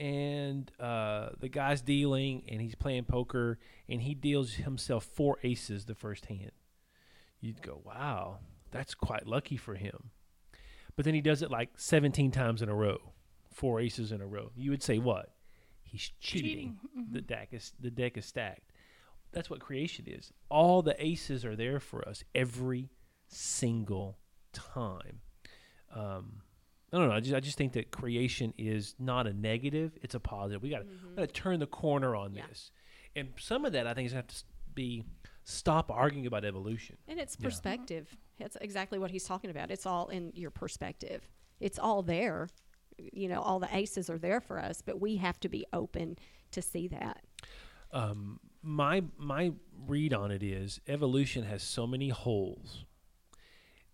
and uh, the guy's dealing and he's playing poker and he deals himself four aces the first hand. You'd go, wow, that's quite lucky for him. But then he does it like 17 times in a row, four aces in a row. You would say what? He's cheating. Cheating. Mhm. The deck is the deck is stacked. That's what creation is. All the aces are there for us every single time. Um, I don't know. I just, I just think that creation is not a negative; it's a positive. We got to turn the corner on Yeah. this, and some of that I think is going to have to be stop arguing about evolution. And it's Yeah. It's exactly what he's talking about. It's all in your perspective. It's all there. You know, all the aces are there for us, but we have to be open to see that. Um, my my read on it is evolution has so many holes.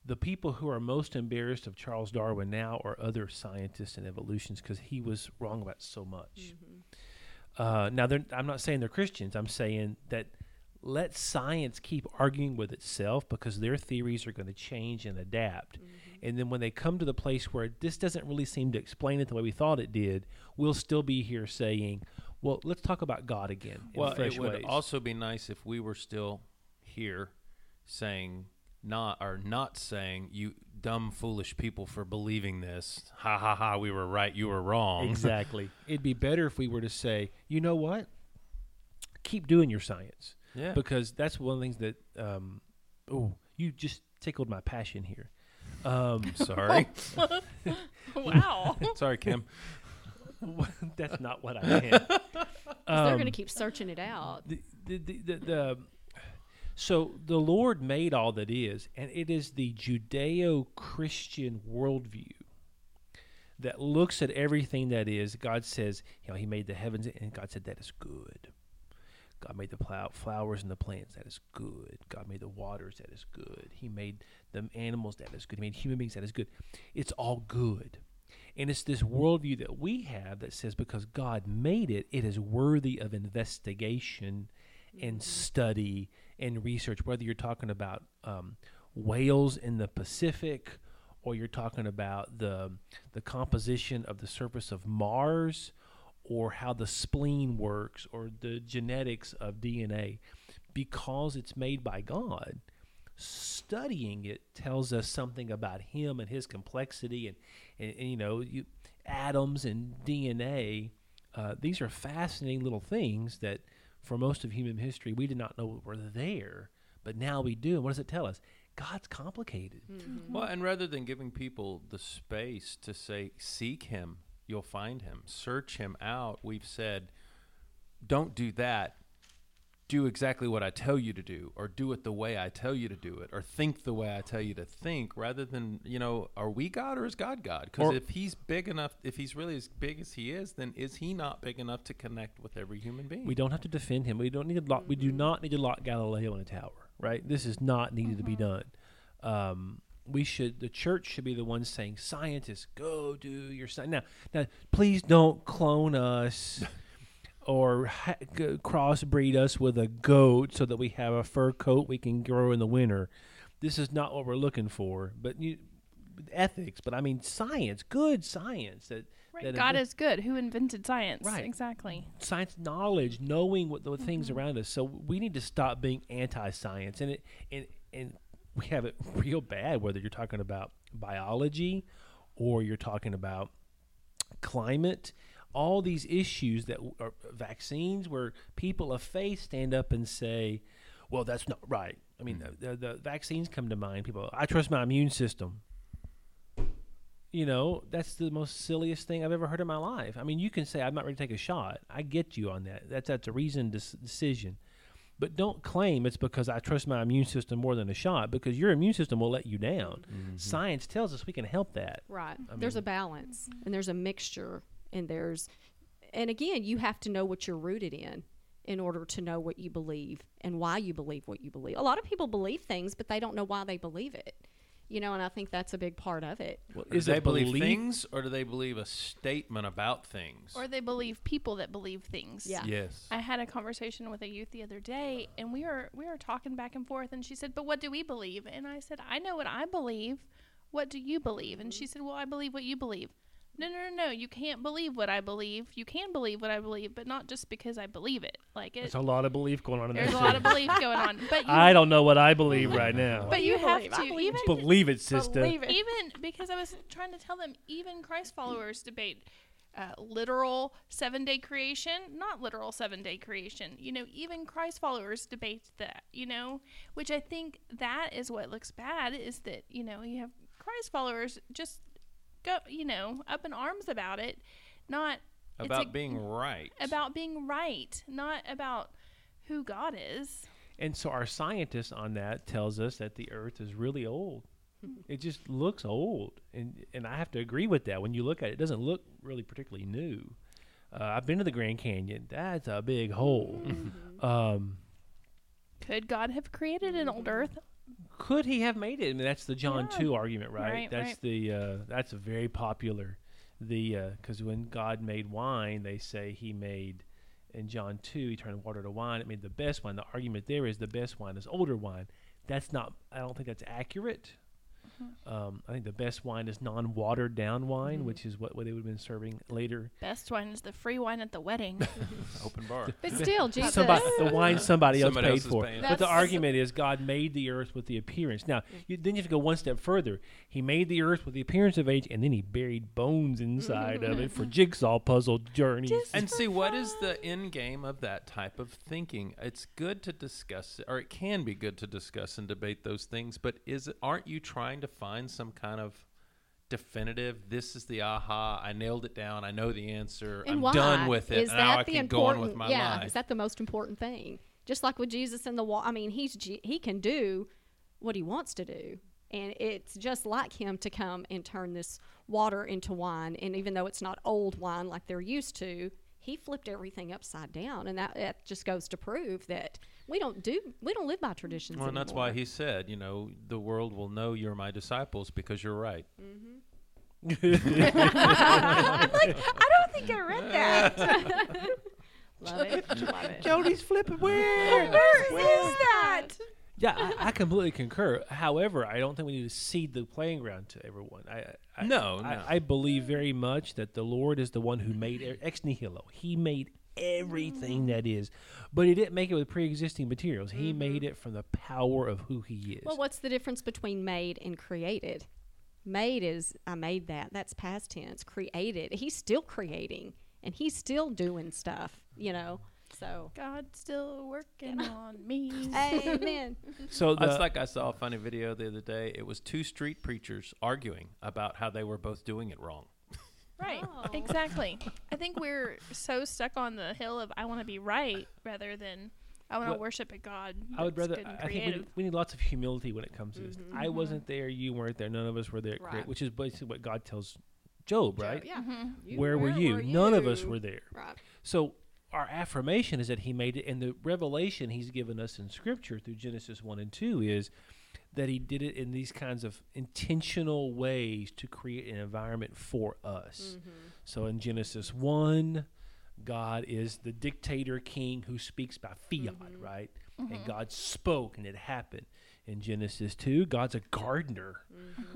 The people who are most embarrassed of Charles Darwin now are other scientists and evolutionists because he was wrong about so much. Uh, now, I'm not saying they're Christians. I'm saying that let science keep arguing with itself because their theories are going to change and adapt. Mm-hmm. And then when they come to the place where this doesn't really seem to explain it the way we thought it did, we'll still be here saying, well, let's talk about God again in Well, fresh it would ways. also be nice if we were still here saying not or not saying you dumb foolish people for believing this. Ha ha ha, we were right, you were wrong. exactly. It'd be better if we were to say, you know what? Keep doing your science. Yeah. because that's one of the things that um, oh you just tickled my passion here um, Sorry. wow. Sorry, Kim. that's not what i meant 'Cause they're Um, going to keep searching it out. the, the, the, the, the so the lord made all that is and it is the judeo-christian worldview that looks at everything that is god says you know he made the heavens and god said that is good God made the plow, flowers and the plants. That is good. God made the waters. That is good. He made the animals. That is good. He made human beings. That is good. It's all good. And it's this worldview that we have that says because God made it, it is worthy of investigation and study and research. Whether you're talking about um, whales in the Pacific, or you're talking about the the composition of the surface of Mars, or how the spleen works, or the genetics of DNA, because it's made by God. Studying it tells us something about Him and His complexity, and, and, and, you know, you, atoms and DNA. Uh, these are fascinating little things that, for most of human history, we did not know were there, but now we do. And what does it tell us? God's complicated. Well, and rather than giving people the space to say, seek him, you'll find him, search him out, we've said, don't do that. Do exactly what I tell you to do, or do it the way I tell you to do it, or think the way I tell you to think, rather than, you know, are we God or is God God? Because if he's big enough, if he's really as big as he is, then is he not big enough to connect with every human being? We don't have to defend him. We don't need to lock. We do not need to lock Galileo in a tower. Right? This is not needed to be done. Um, we should. The church should be the one saying, "Scientists, go do your science." Now, now, please don't clone us. or ha- g- crossbreed us with a goat so that we have a fur coat we can grow in the winter. This is not what we're looking for. But you, ethics, but I mean science, good science that Right. that God inven- is good. Who invented science? Right. Exactly. science knowledge, knowing what the things mm-hmm. around us. So we need to stop being anti-science, and it and and we have it real bad. Whether you're talking about biology, or you're talking about climate, all these issues that are vaccines, where people of faith stand up and say, "Well, that's not right." I mean, hmm. the, the, the vaccines come to mind. People, I trust my immune system. You know, that's the most silliest thing I've ever heard in my life. I mean, you can say I'm not ready to take a shot. I get you on that. That's that's a reasoned dec- decision. But don't claim it's because I trust my immune system more than a shot because your immune system will let you down. Mm-hmm. Science tells us we can help that. Right. I there's a balance and there's a mixture and there's and again, you have to know what you're rooted in in order to know what you believe and why you believe what you believe. A lot of people believe things but they don't know why they believe it. You know, and I think that's a big part of it. Well, Do they it believe belief? things or do they believe a statement about things? Or they believe people that believe things. Yeah. yes. I had a conversation with a youth the other day, and we were we were talking back and forth, and she said, "But what do we believe?" And I said, "I know what I believe. What do you believe?" And she said, "Well, I believe what you believe." No, no, no, no. You can't believe what I believe. You can believe what I believe, but not just because I believe it. Like it, There's a lot of belief going on in there's a lot of belief going on. But you, I don't know what I believe right now. but you, you have believe? To believe even believe it, sister. Believe it. even because I was trying to tell them, even Christ followers debate uh, literal seven day creation, not literal seven day creation. You know, even Christ followers debate that. You know, which I think that is what looks bad is that you know you have Christ followers just go you know up in arms about it, not about a- being right. about being right, not about who God is. And so our scientist on that tells us that the Earth is really old. It just looks old, and and I have to agree with that. When you look at it, it doesn't look really particularly new. Uh, I've been to the Grand Canyon. That's a big hole. um, Could God have created an old Earth? Could he have made it? I mean, that's the John Yeah. two argument, right? Right, that's right. the uh, that's a very popular. The because when God made wine, they say He made in John two He turned water to wine. It made the best wine. The argument there is the best wine is older wine. That's not. I don't think that's accurate. Mm-hmm. Um, I think the best wine is non-watered down wine, which is what, what they would have been serving later. Best wine is the free wine at the wedding. Open bar. But still, Jesus Somebody, the wine somebody else paid else for. paying. But the argument is God made the earth with the appearance. Now, you, then you have to go one step further. He made the earth with the appearance of age, and then he buried bones inside of it for jigsaw puzzle journeys. And see, what is the end game of that type of thinking? It's good to discuss, or it can be good to discuss and debate those things. But is it, aren't you trying to find some kind of definitive? This is the aha. I nailed it down. I know the answer. and I'm why? done with it. Is and now I the can go on with my yeah, life. is that the most important thing? Just like with Jesus in the wall. I mean, he's he can do what he wants to do, and it's just like him to come and turn this water into wine. And even though it's not old wine like they're used to, he flipped everything upside down, and that, that just goes to prove that we don't do we don't live by traditions. well, and that's why he said, you know, the world will know you're my disciples because you're right. Mm-hmm. I'm like, I don't think I read that. love it, love it. Jody's flipping where? Where is that? Yeah, I, I completely concur. However, I don't think we need to cede the playing ground to everyone. I, I No, I, no. I believe very much that the Lord is the one who made ex nihilo. He made. Everything that is, but he didn't make it with pre-existing materials. He Mm-hmm. made it from the power of who he is. Well, what's the difference between made and created? Made is I made that. That's past tense. Created. He's still creating and he's still doing stuff, you know. So God's still working on me. Amen. so the, It's like I saw a funny video the other day. It was two street preachers arguing about how they were both doing it wrong. Right. Oh. Exactly. I think we're so stuck on the hill of I want to be right rather than I want to Well, worship a God. I would rather. I think we need, we need lots of humility when it comes to this. Mm-hmm. I wasn't there. You weren't there. None of us were there. Great, Right. which is basically what God tells Job, right? Yeah. You- Where were you? None of us were there. Right. So our affirmation is that he made it, and the revelation he's given us in Scripture through Genesis one and two is that he did it in these kinds of intentional ways to create an environment for us. Mm-hmm. So in Genesis one, God is the dictator king who speaks by fiat, mm-hmm. right? And mm-hmm. God spoke and it happened. In Genesis 2, God's a gardener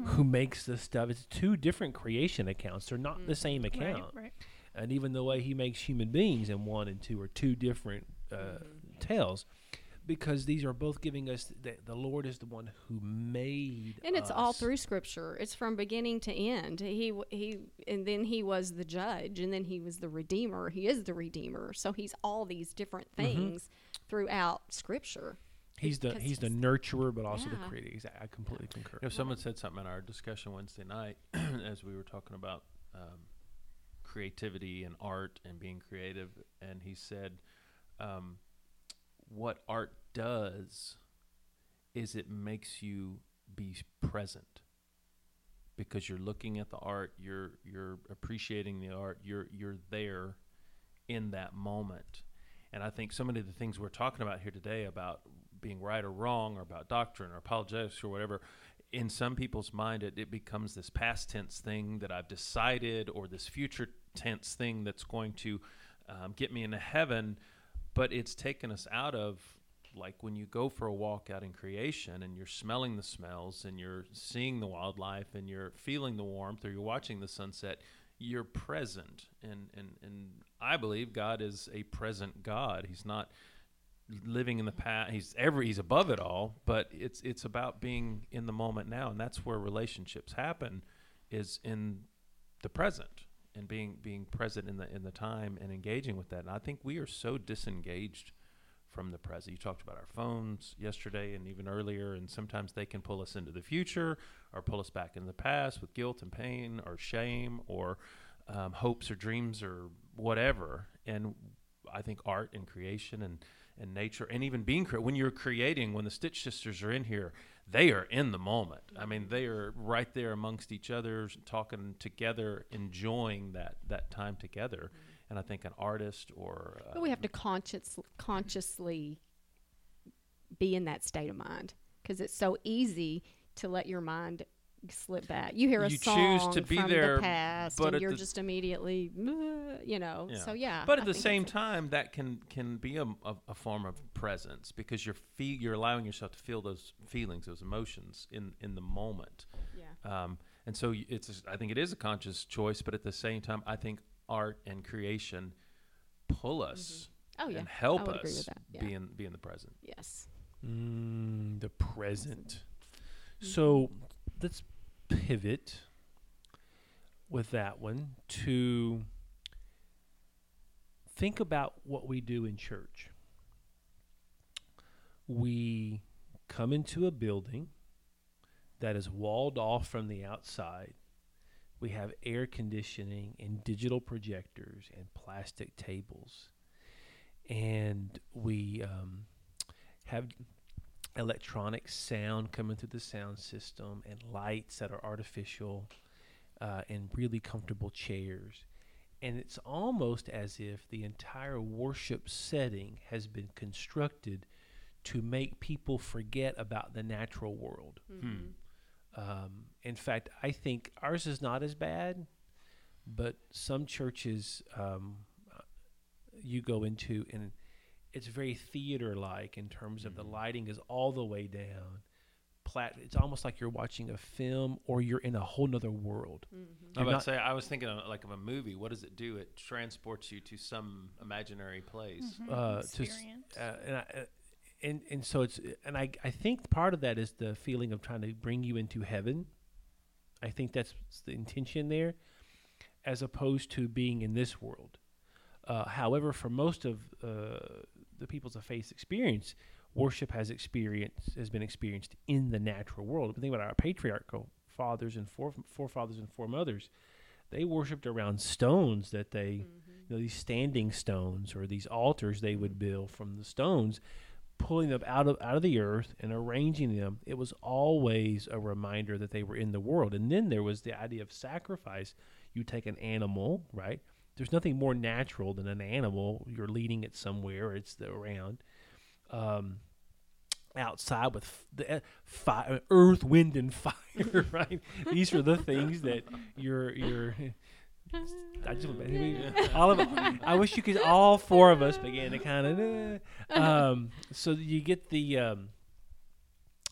who makes the stuff. It's two different creation accounts. They're not the same account. Right, right. And even the way he makes human beings in 1 and 2 are two different uh, tales because these are both giving us that the Lord is the one who made And it's all through Scripture. It's from beginning to end. He he, and then he was the judge, and then he was the redeemer. He is the redeemer. So he's all these different Mm-hmm. things throughout Scripture. He's the because he's the nurturer, but also the creator. Exactly. I completely concur. You know, someone said something in our discussion Wednesday night as we were talking about um, creativity and art and being creative, and he said, um, "What art does is it makes you be present because you're looking at the art, you're you're appreciating the art, you're you're there in that moment." And I think so many of the things we're talking about here today about being right or wrong or about doctrine or apologetics or whatever, in some people's mind, it, it becomes this past tense thing that I've decided or this future tense thing that's going to um, get me into heaven. But it's taken us out of like when you go for a walk out in creation and you're smelling the smells and you're seeing the wildlife and you're feeling the warmth or you're watching the sunset you're present. And and and I believe God is a present God. He's not living in the past he's every he's above it all but it's it's about being in the moment now. And that's where relationships happen is in the present and being being present in the in the time and engaging with that and I think we are so disengaged from the present. You talked about our phones yesterday and even earlier, and sometimes they can pull us into the future or pull us back in the past with guilt and pain or shame or um, hopes or dreams or whatever. And I think art and creation and, and nature and even being cre- when you're creating, when the Stitch Sisters are in here, they are in the moment. I mean, they are right there amongst each other, talking together, enjoying that that time together. And I think an artist or uh, we have to conscious, consciously be in that state of mind because it's so easy to let your mind slip back. You hear a You choose song to be from there, the past, but and you're the- just immediately, you know. Yeah. So yeah. But at I the same it's a- time, that can can be a, a, a form of presence because you're fe- you're allowing yourself to feel those feelings, those emotions in in the moment. yeah. Um, and so it's I think it is a conscious choice, but at the same time, I think art and creation pull us Oh yeah. and help us agree with that. Yeah. be in be in the present. yes. Mm, the present. So let's pivot with that one to think about what we do in church. We come into a building that is walled off from the outside. We have air conditioning and digital projectors and plastic tables. And we um, have electronic sound coming through the sound system and lights that are artificial uh, and really comfortable chairs. And it's almost as if the entire worship setting has been constructed to make people forget about the natural world. Um, in fact, I think ours is not as bad, but some churches um, uh, you go into and it's very theater like in terms of the lighting is all the way down. Plat- it's almost like you're watching a film or you're in a whole nother world. I You're was about to say I was thinking of, like of a movie. What does it do? It transports you to some imaginary place. uh, to s- Experience. uh, and, I, uh, and and so it's and I I think part of that is the feeling of trying to bring you into heaven. I think that's the intention there, as opposed to being in this world. Uh, however, for most of uh, the people's of faith experience, worship has experience has been experienced in the natural world. Think about our patriarchal fathers and fore, forefathers and foremothers; they worshipped around stones that they, you know, these standing stones or these altars they would build from the stones, pulling them out of out of the earth and arranging them. It was always a reminder that they were in the world. And then there was the idea of sacrifice. You take an animal, right? There's nothing more natural than an animal. You're leading it somewhere. It's around. Um, outside with the fire, earth, wind, and fire. Right? These are the things that you're you're I just all of I wish you could all four of us began to kind of um, so you get the um,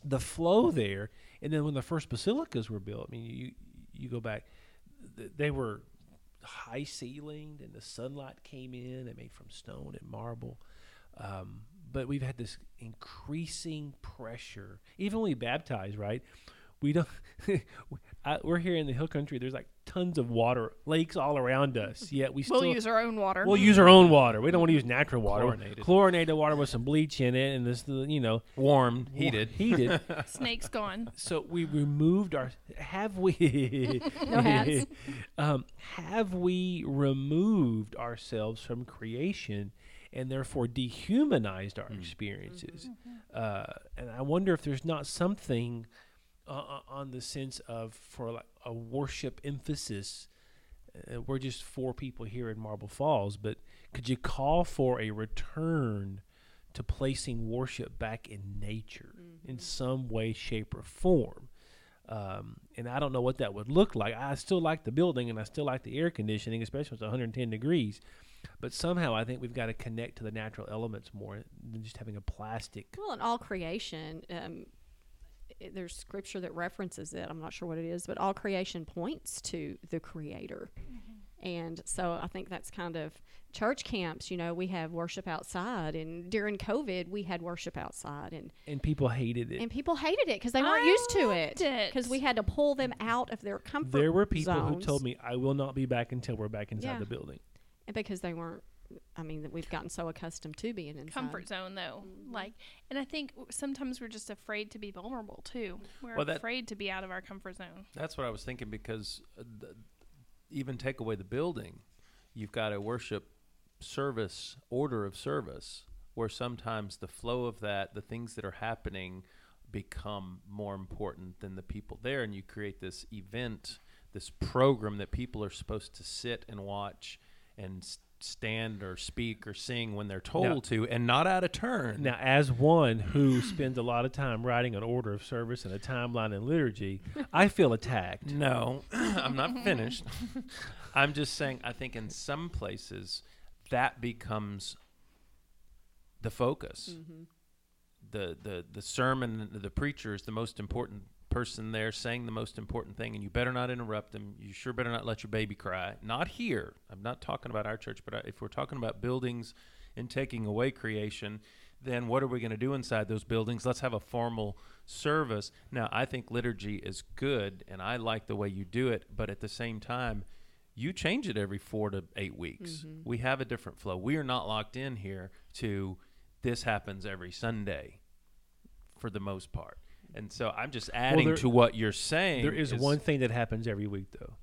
the flow there and then when the first basilicas were built I mean you you go back they were high ceilinged and the sunlight came in and made from stone and marble. Um, but we've had this increasing pressure. Even when we baptize right we don't we're here in the hill country there's like tons of water lakes all around us yet we still We'll use our own water. we'll use our own water we don't want to use natural water Chlorinated. chlorinated water with some bleach in it and this you know Warm, heated. heated Snake's gone. so we removed our have we No hats. um, have we removed ourselves from creation and therefore dehumanized our experiences uh, and i wonder if there's not something uh, uh, on the sense of for like a worship emphasis uh, we're just four people here in marble falls but could you call for a return to placing worship back in nature in some way shape or form um, and I don't know what that would look like. I still like the building and I still like the air conditioning, especially when it's 110 degrees. But somehow I think we've got to connect to the natural elements more than just having a plastic. Well, in all creation, um, i- there's scripture that references it. I'm not sure what it is, but all creation points to the Creator. Mm-hmm. And so I think that's kind of church camps. You know, we have worship outside, and during COVID, we had worship outside, and And people hated it. and people hated it because they weren't I used to it. Because we had to pull them out of their comfort. There were people who told me, I will not be back until we're back inside Yeah. the building. and because they weren't. I mean, that we've gotten so accustomed to being inside. comfort zone though like and i think sometimes we're just afraid to be vulnerable too we're Well, that- afraid to be out of our comfort zone That's what I was thinking because uh, th- even take away the building, you've got a worship service, order of service, where sometimes the flow of that, the things that are happening, become more important than the people there. And you create this event, this program that people are supposed to sit and watch and s- stand or speak or sing when they're told to and not out of turn. Now, as one who spends a lot of time writing an order of service and a timeline in liturgy, I feel attacked. No, I'm not finished. I'm just saying, I think in some places that becomes the focus. Mm-hmm. The, the, the sermon, the preacher is the most important person there saying the most important thing, and you better not interrupt them. You sure better not let your baby cry. Not here. I'm not talking about our church, but if we're talking about buildings and taking away creation, then what are we going to do inside those buildings? Let's have a formal service. Now, I think liturgy is good, and I like the way you do it, but at the same time, you change it every four to eight weeks. Mm-hmm. We have a different flow. We are not locked in here to this happens every Sunday for the most part. And so I'm just adding there- to what you're saying. There is one thing that happens every week, though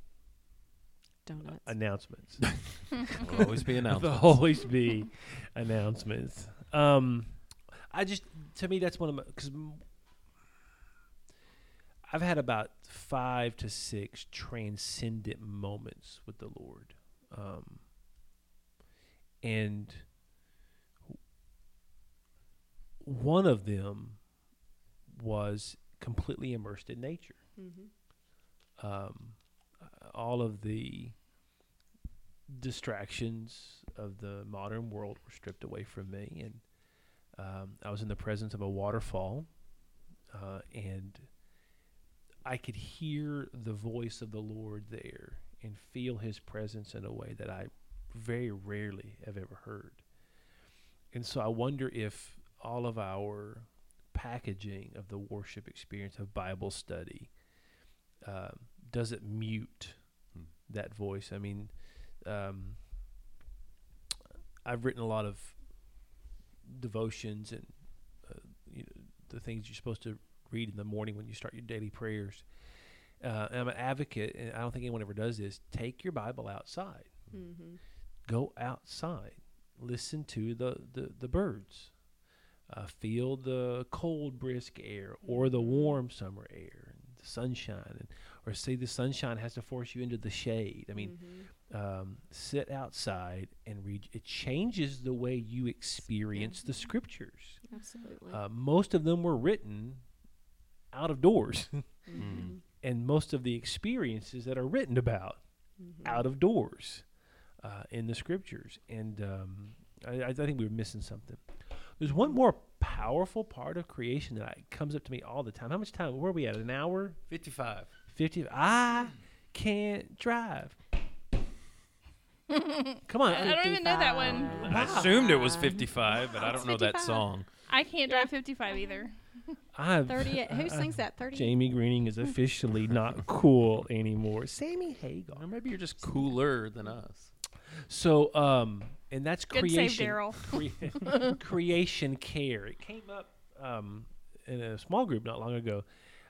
Donuts. announcements. will always be There'll always be announcements. Um, I just to me that's one of my because I've had about five to six transcendent moments with the Lord, um, and one of them was completely immersed in nature. Mm-hmm. Um, all of the distractions of the modern world were stripped away from me, and um, I was in the presence of a waterfall, uh, and I could hear the voice of the Lord there and feel His presence in a way that I very rarely have ever heard. And so I wonder if all of our packaging of the worship experience of Bible study um, does it mute Hmm. that voice? I mean, um, I've written a lot of devotions and uh, you know, the things you're supposed to read in the morning when you start your daily prayers. Uh, and I'm an advocate, and I don't think anyone ever does this. Take your Bible outside. Mm-hmm. Go outside. Listen to the, the, the birds. Uh, feel the cold, brisk air or the warm summer air and the sunshine. And, or say the sunshine has to force you into the shade. I mean, Mm-hmm. um, sit outside and read. It changes the way you experience the scriptures. absolutely. Uh, most of them were written out of doors, mm-hmm. and most of the experiences that are written about out of doors uh, in the scriptures, and um, I, I think we were missing something. There's one more powerful part of creation that I, comes up to me all the time. How much time? Where are we at? An hour? 55. Fifty? I can't drive. Come on. I don't even know that one. I assumed it was 55, but I don't know that 55. song. I can't drive 55 either. I've, 38. Who sings that? 30? Jamie Greening is officially not cool anymore. Sammy Hagar. Or maybe you're just cooler than us. So, um, and that's Good creation. Daryl. crea- creation care. It came up um, in a small group not long ago.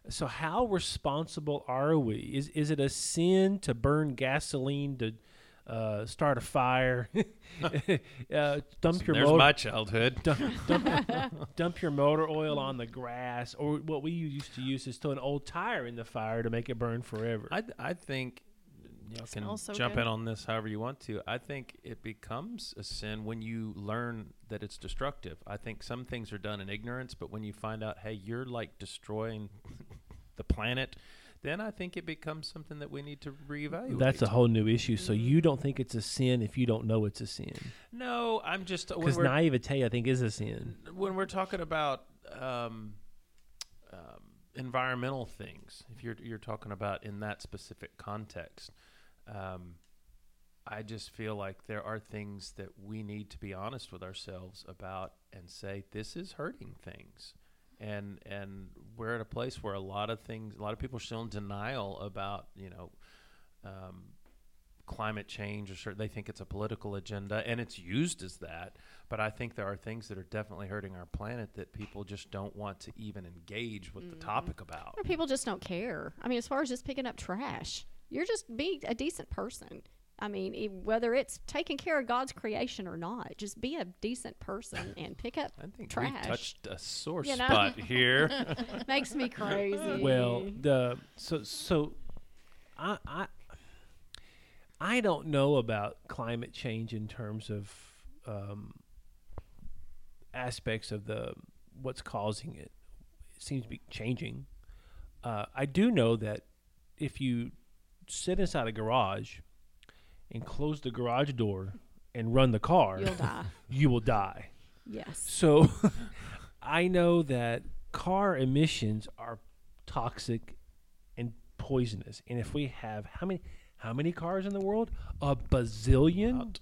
So, how responsible are we? Is is it a sin to burn gasoline to uh, start a fire? uh, dump your There's motor, my childhood. dump, dump, dump your motor oil on the grass, or what we used to use is throw an old tire in the fire to make it burn forever. I, I think y'all can so jump good. in on this however you want to. I think it becomes a sin when you learn that it's destructive. I think some things are done in ignorance, but when you find out, hey, you're like destroying the planet, then I think it becomes something that we need to reevaluate. That's a whole new issue. So you don't think it's a sin if you don't know it's a sin? no. I'm just when Because naivete, I think, is a sin. when we're talking about um, um, environmental things, if you're you're talking about in that specific context, um, I just feel like there are things that we need to be honest with ourselves about and say this is hurting things, and and we're at a place where a lot of things, a lot of people are still in denial about you know. Um, climate change or certain, they think it's a political agenda and it's used as that but i think there are things that are definitely hurting our planet that people just don't want to even engage with the topic about Or people just don't care. I mean, as far as just picking up trash, you're just be a decent person. I mean, e- whether it's taking care of God's creation or not, just be a decent person and pick up i think we trash. touched a sore You know? spot here Makes me crazy. Well, the so so, I I I don't know about climate change in terms of um, aspects of the what's causing it. It seems to be changing. Uh, I do know that if you sit inside a garage and close the garage door and run the car, you'll die. you will die. Yes. So I know that car emissions are toxic and poisonous. And if we have how many how many cars in the world? A bazillion. Lot.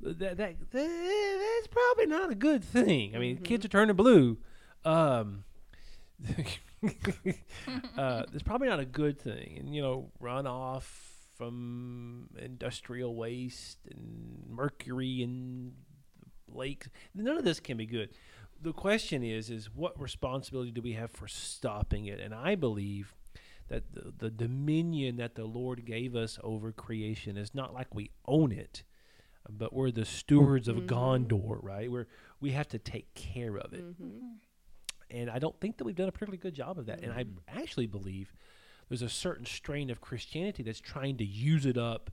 That, that, that that's probably not a good thing. I mean, kids are turning blue. Um, uh, it's probably not a good thing. And you know, runoff from industrial waste and mercury and lakes. None of this can be good. The question is, is what responsibility do we have for stopping it? And I believe that the, the dominion that the Lord gave us over creation is not like we own it, but we're the stewards of Gondor, right? We're we have to take care of it. And I don't think that we've done a particularly good job of that. And I actually believe there's a certain strain of Christianity that's trying to use it up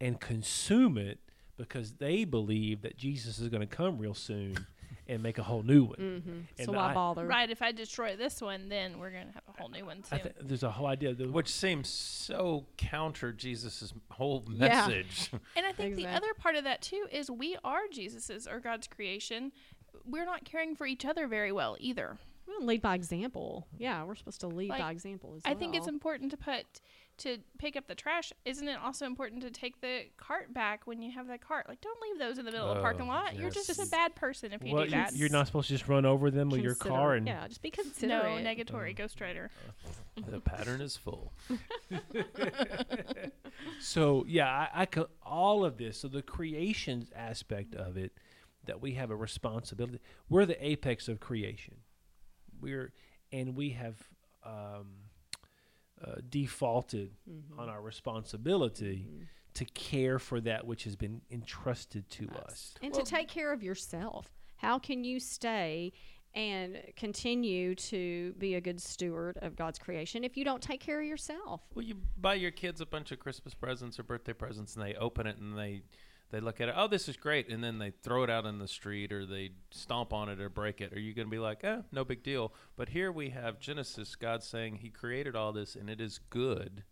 and consume it because they believe that Jesus is going to come real soon and make a whole new one. Mm-hmm. So why I- bother? Right, if I destroy this one, then we're going to have a whole new one I soon. th- there's a whole idea. That, which seems so counter jesus' whole Yeah. message And I think the other part of that too is we are Jesus's or God's creation. We're not caring for each other very well either. Well, lead by example. Yeah, we're supposed to lead Like, by example as I think it's important to put to pick up the trash. Isn't it also important to take the cart back when you have that cart? Like, don't leave those in the middle of the oh, parking Oh, lot. You're just yes. a bad person if you What, do you- that. you're not supposed to just run over them with your car and yeah, just be considerate. no considerate. negatory mm. Ghost Rider. the pattern is full So yeah, I, I co- all of this. So the creation aspect of it, that we have a responsibility. We're the apex of creation. We're and we have um, uh, defaulted Mm-hmm. on our responsibility to care for that which has been entrusted to us. and to take care of yourself. How can you stay and continue to be a good steward of God's creation if you don't take care of yourself? Well, you buy your kids a bunch of Christmas presents or birthday presents, and they open it and they they look at it. Oh, this is great, and then they throw it out in the street or they stomp on it or break it. Are you going to be like, eh, no big deal? But here we have Genesis, God saying He created all this and it is good,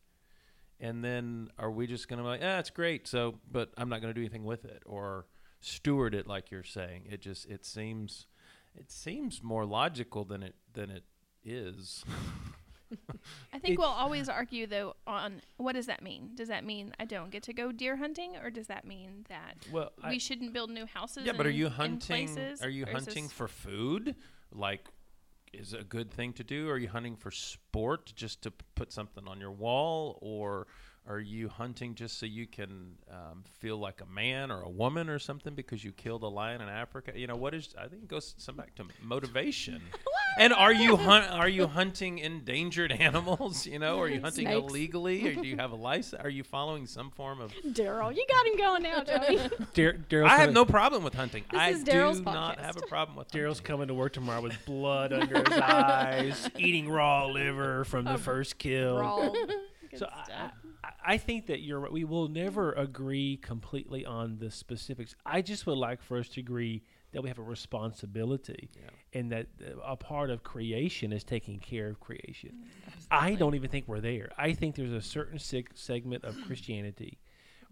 and then are we just going to be like, ah, it's great. So, but I'm not going to do anything with it or steward it like you're saying. It just it seems it seems more logical than it than it is. I think It- we'll always argue though on what does that mean? Does that mean I don't get to go deer hunting, or does that mean that Well, I, we shouldn't build new houses? yeah, but are you hunting? places? Are you hunting for food? Like, is it a good thing to do? Are you hunting for sport, just to p- put something on your wall, or are you hunting just so you can um, feel like a man or a woman or something because you killed a lion in Africa? You know, what is? I think it goes some back to motivation. and are you hunt? Are you hunting endangered animals? You know, are you hunting Snakes. illegally, or do you have a license? Are you following some form of? Daryl, you got him going now, Joey. Dar- Daryl's I have coming- no problem with hunting. This I is do Daryl's not podcast. have a problem with Daryl's hunting. coming to work tomorrow with blood under his eyes, eating raw liver from the first kill. Raw. Good So I, stuff. I, think that you're right. We will never agree completely on the specifics. I just would like for us to agree that we have a responsibility Yeah. and that uh, a part of creation is taking care of creation. I don't even think we're there. I think there's a certain seg- segment of Christianity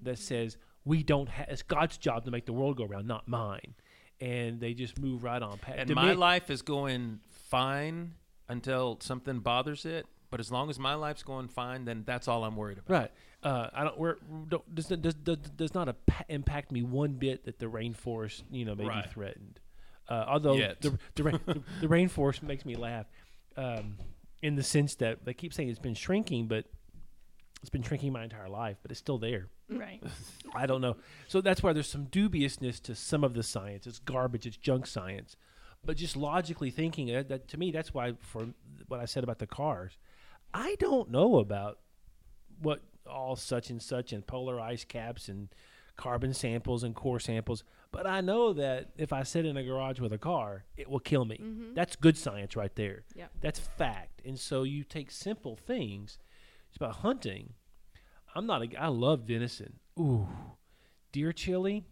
that says we don't have it's God's job to make the world go around, not mine. And they just move right on past. And to my me- life is going fine until something bothers it. But as long as my life's going fine, then that's all I'm worried about. Right. Uh, I don't. We're, don't does, does does does not impa- impact me one bit that the rainforest you know may Right. be threatened. Uh, although Yet. the the, rain, the the rainforest makes me laugh, um, in the sense that they keep saying it's been shrinking, but it's been shrinking my entire life, but it's still there. right. I don't know. So that's why there's some dubiousness to some of the science. It's garbage. It's junk science. But just logically thinking, uh, that to me, that's why for what I said about the cars, I don't know about what all such and such and polar ice caps and carbon samples and core samples. But I know that if I sit in a garage with a car, it will kill me. Mm-hmm. That's good science right there. Yep. That's fact. And so you take simple things. It's about hunting. I'm not a. I love venison. Ooh, deer chili.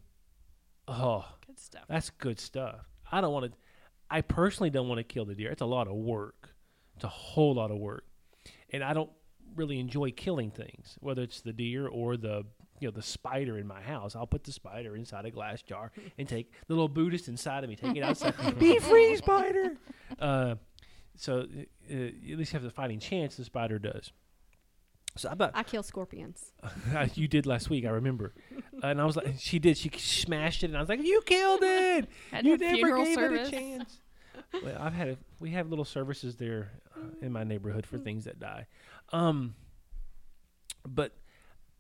Oh, Good stuff. that's good stuff. I don't want to. I personally don't want to kill the deer. It's a lot of work. It's a whole lot of work, and I don't really enjoy killing things, whether it's the deer or the you know the spider in my house. I'll put the spider inside a glass jar and take the little Buddhist inside of me, take it outside. Be free, spider. Uh, so uh, at least have the fighting chance. The spider does. So I bet I kill scorpions. you did last week. I remember, and I was like, she did. She smashed it, and I was like, you killed it. Had you never gave service. it a chance. Well, I've had a, we have little services there uh, in my neighborhood for things that die. Um, but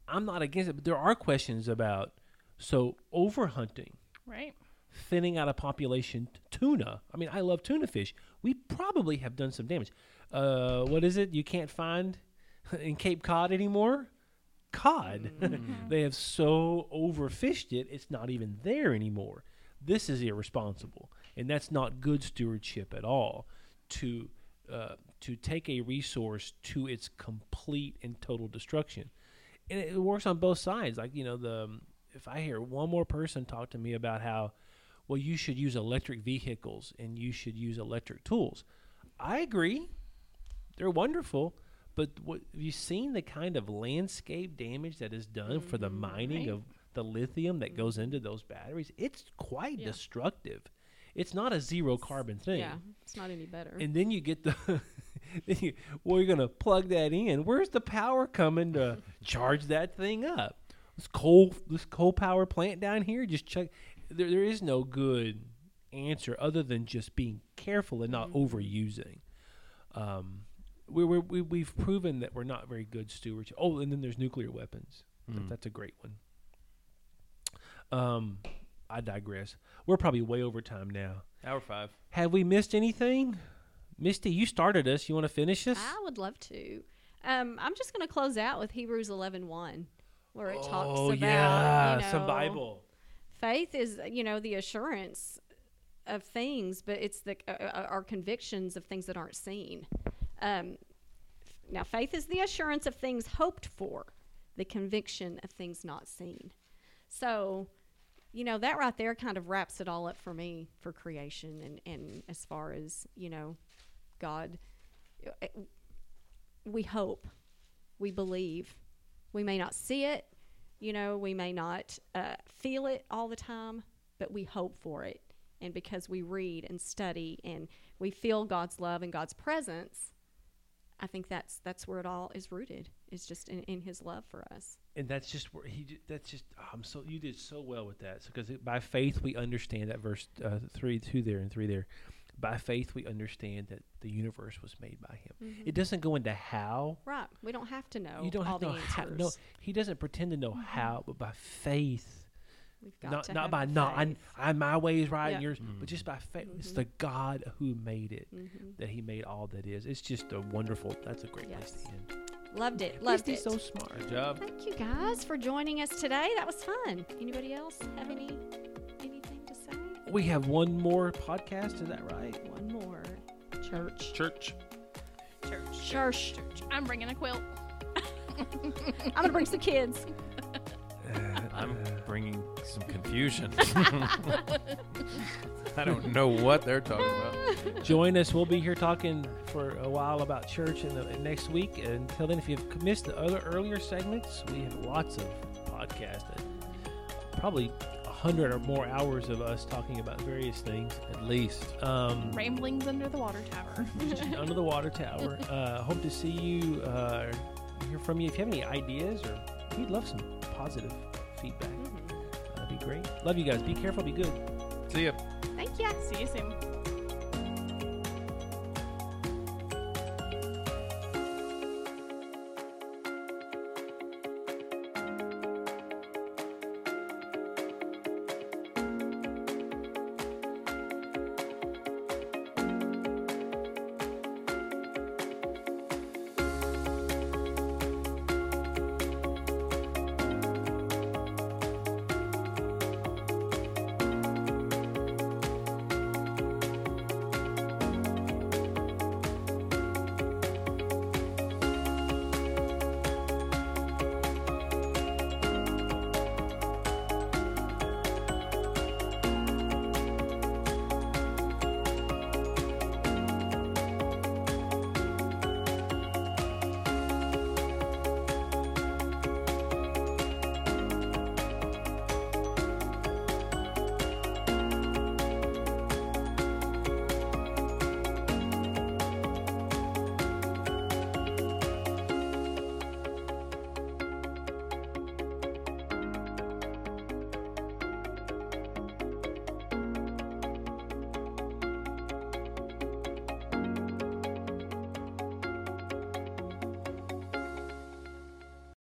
I'm not against it. But there are questions about so overhunting, Right. thinning out a population tuna. I mean, I love tuna fish. We probably have done some damage. Uh, what is it you can't find in Cape Cod anymore? Cod. they have so overfished it, it's not even there anymore. This is irresponsible, and that's not good stewardship at all. To uh, to take a resource to its complete and total destruction, and it works on both sides. Like you know, the um, if I hear one more person talk to me about how, well, you should use electric vehicles and you should use electric tools, I agree. They're wonderful, but what have you seen the kind of landscape damage that is done for the mining right. of the lithium that goes into those batteries? It's quite Yeah. destructive. It's not a zero carbon thing. Yeah, it's not any better. And then you get the, you, well, you're gonna plug that in. Where's the power coming to charge that thing up? This coal, this coal power plant down here, just check. There, there is no good answer other than just being careful and not overusing. Um, we, we, we we've proven that we're not very good stewards. Oh, and then there's nuclear weapons. That- Mm. That's a great one. Um, I digress. We're probably way over time now. Hour five. Have we missed anything? Misty, you started us. You want to finish us? I would love to. Um, I'm just going to close out with Hebrews 11:1, where it talks oh about yeah, you know, some Bible. faith is you know the assurance of things, but it's the uh, uh, our convictions of things that aren't seen. Um, now, faith is the assurance of things hoped for, the conviction of things not seen. So, you know that right there kind of wraps it all up for me for creation and and as far as you know, God, uh, we hope, we believe, We may not see it, you know, we may not uh, feel it all the time, but we hope for it. And because we read and study and we feel God's love and God's presence, I think that's that's where it all is rooted. It's just in, in His love for us. And that's just where he. That's just. oh, I'm so you did so well with that. Because by faith we understand that verse uh, three, two there and three there. By faith we understand that the universe was made by him. Mm-hmm. It doesn't go into how. Right. We don't have to know you don't all have to the know how. answers. No, he doesn't pretend to know mm-hmm. how, but by faith. We've got not to not have by the not I. I my way is right Yeah. and yours, but just mm. by faith. It's the mm-hmm. God who made it. That He made all that is. It's just a wonderful. That's a great place to end. Loved it. Loved Christy's it. so smart. Good job. Thank you guys for joining us today. That was fun. Anybody else have any anything to say? We have one more podcast. Is that right? One more. Church. Church. Church. Church. Church. I'm bringing a quilt. I'm gonna bring some kids. I'm uh, uh. bringing some confusion. I don't know what they're talking about. Join us. We'll be here talking for a while about church in the, next week. Until then, if you've missed the other earlier segments, we have lots of podcasts. and Probably a hundred or more hours of us talking about various things. At least. Um, Ramblings under the water tower. under the water tower. Uh, hope to see you, uh, hear from you. If you have any ideas, or we'd love some positive feedback. That'd be great. Love you guys. Be careful. Be good. See ya. Thank you. See you soon.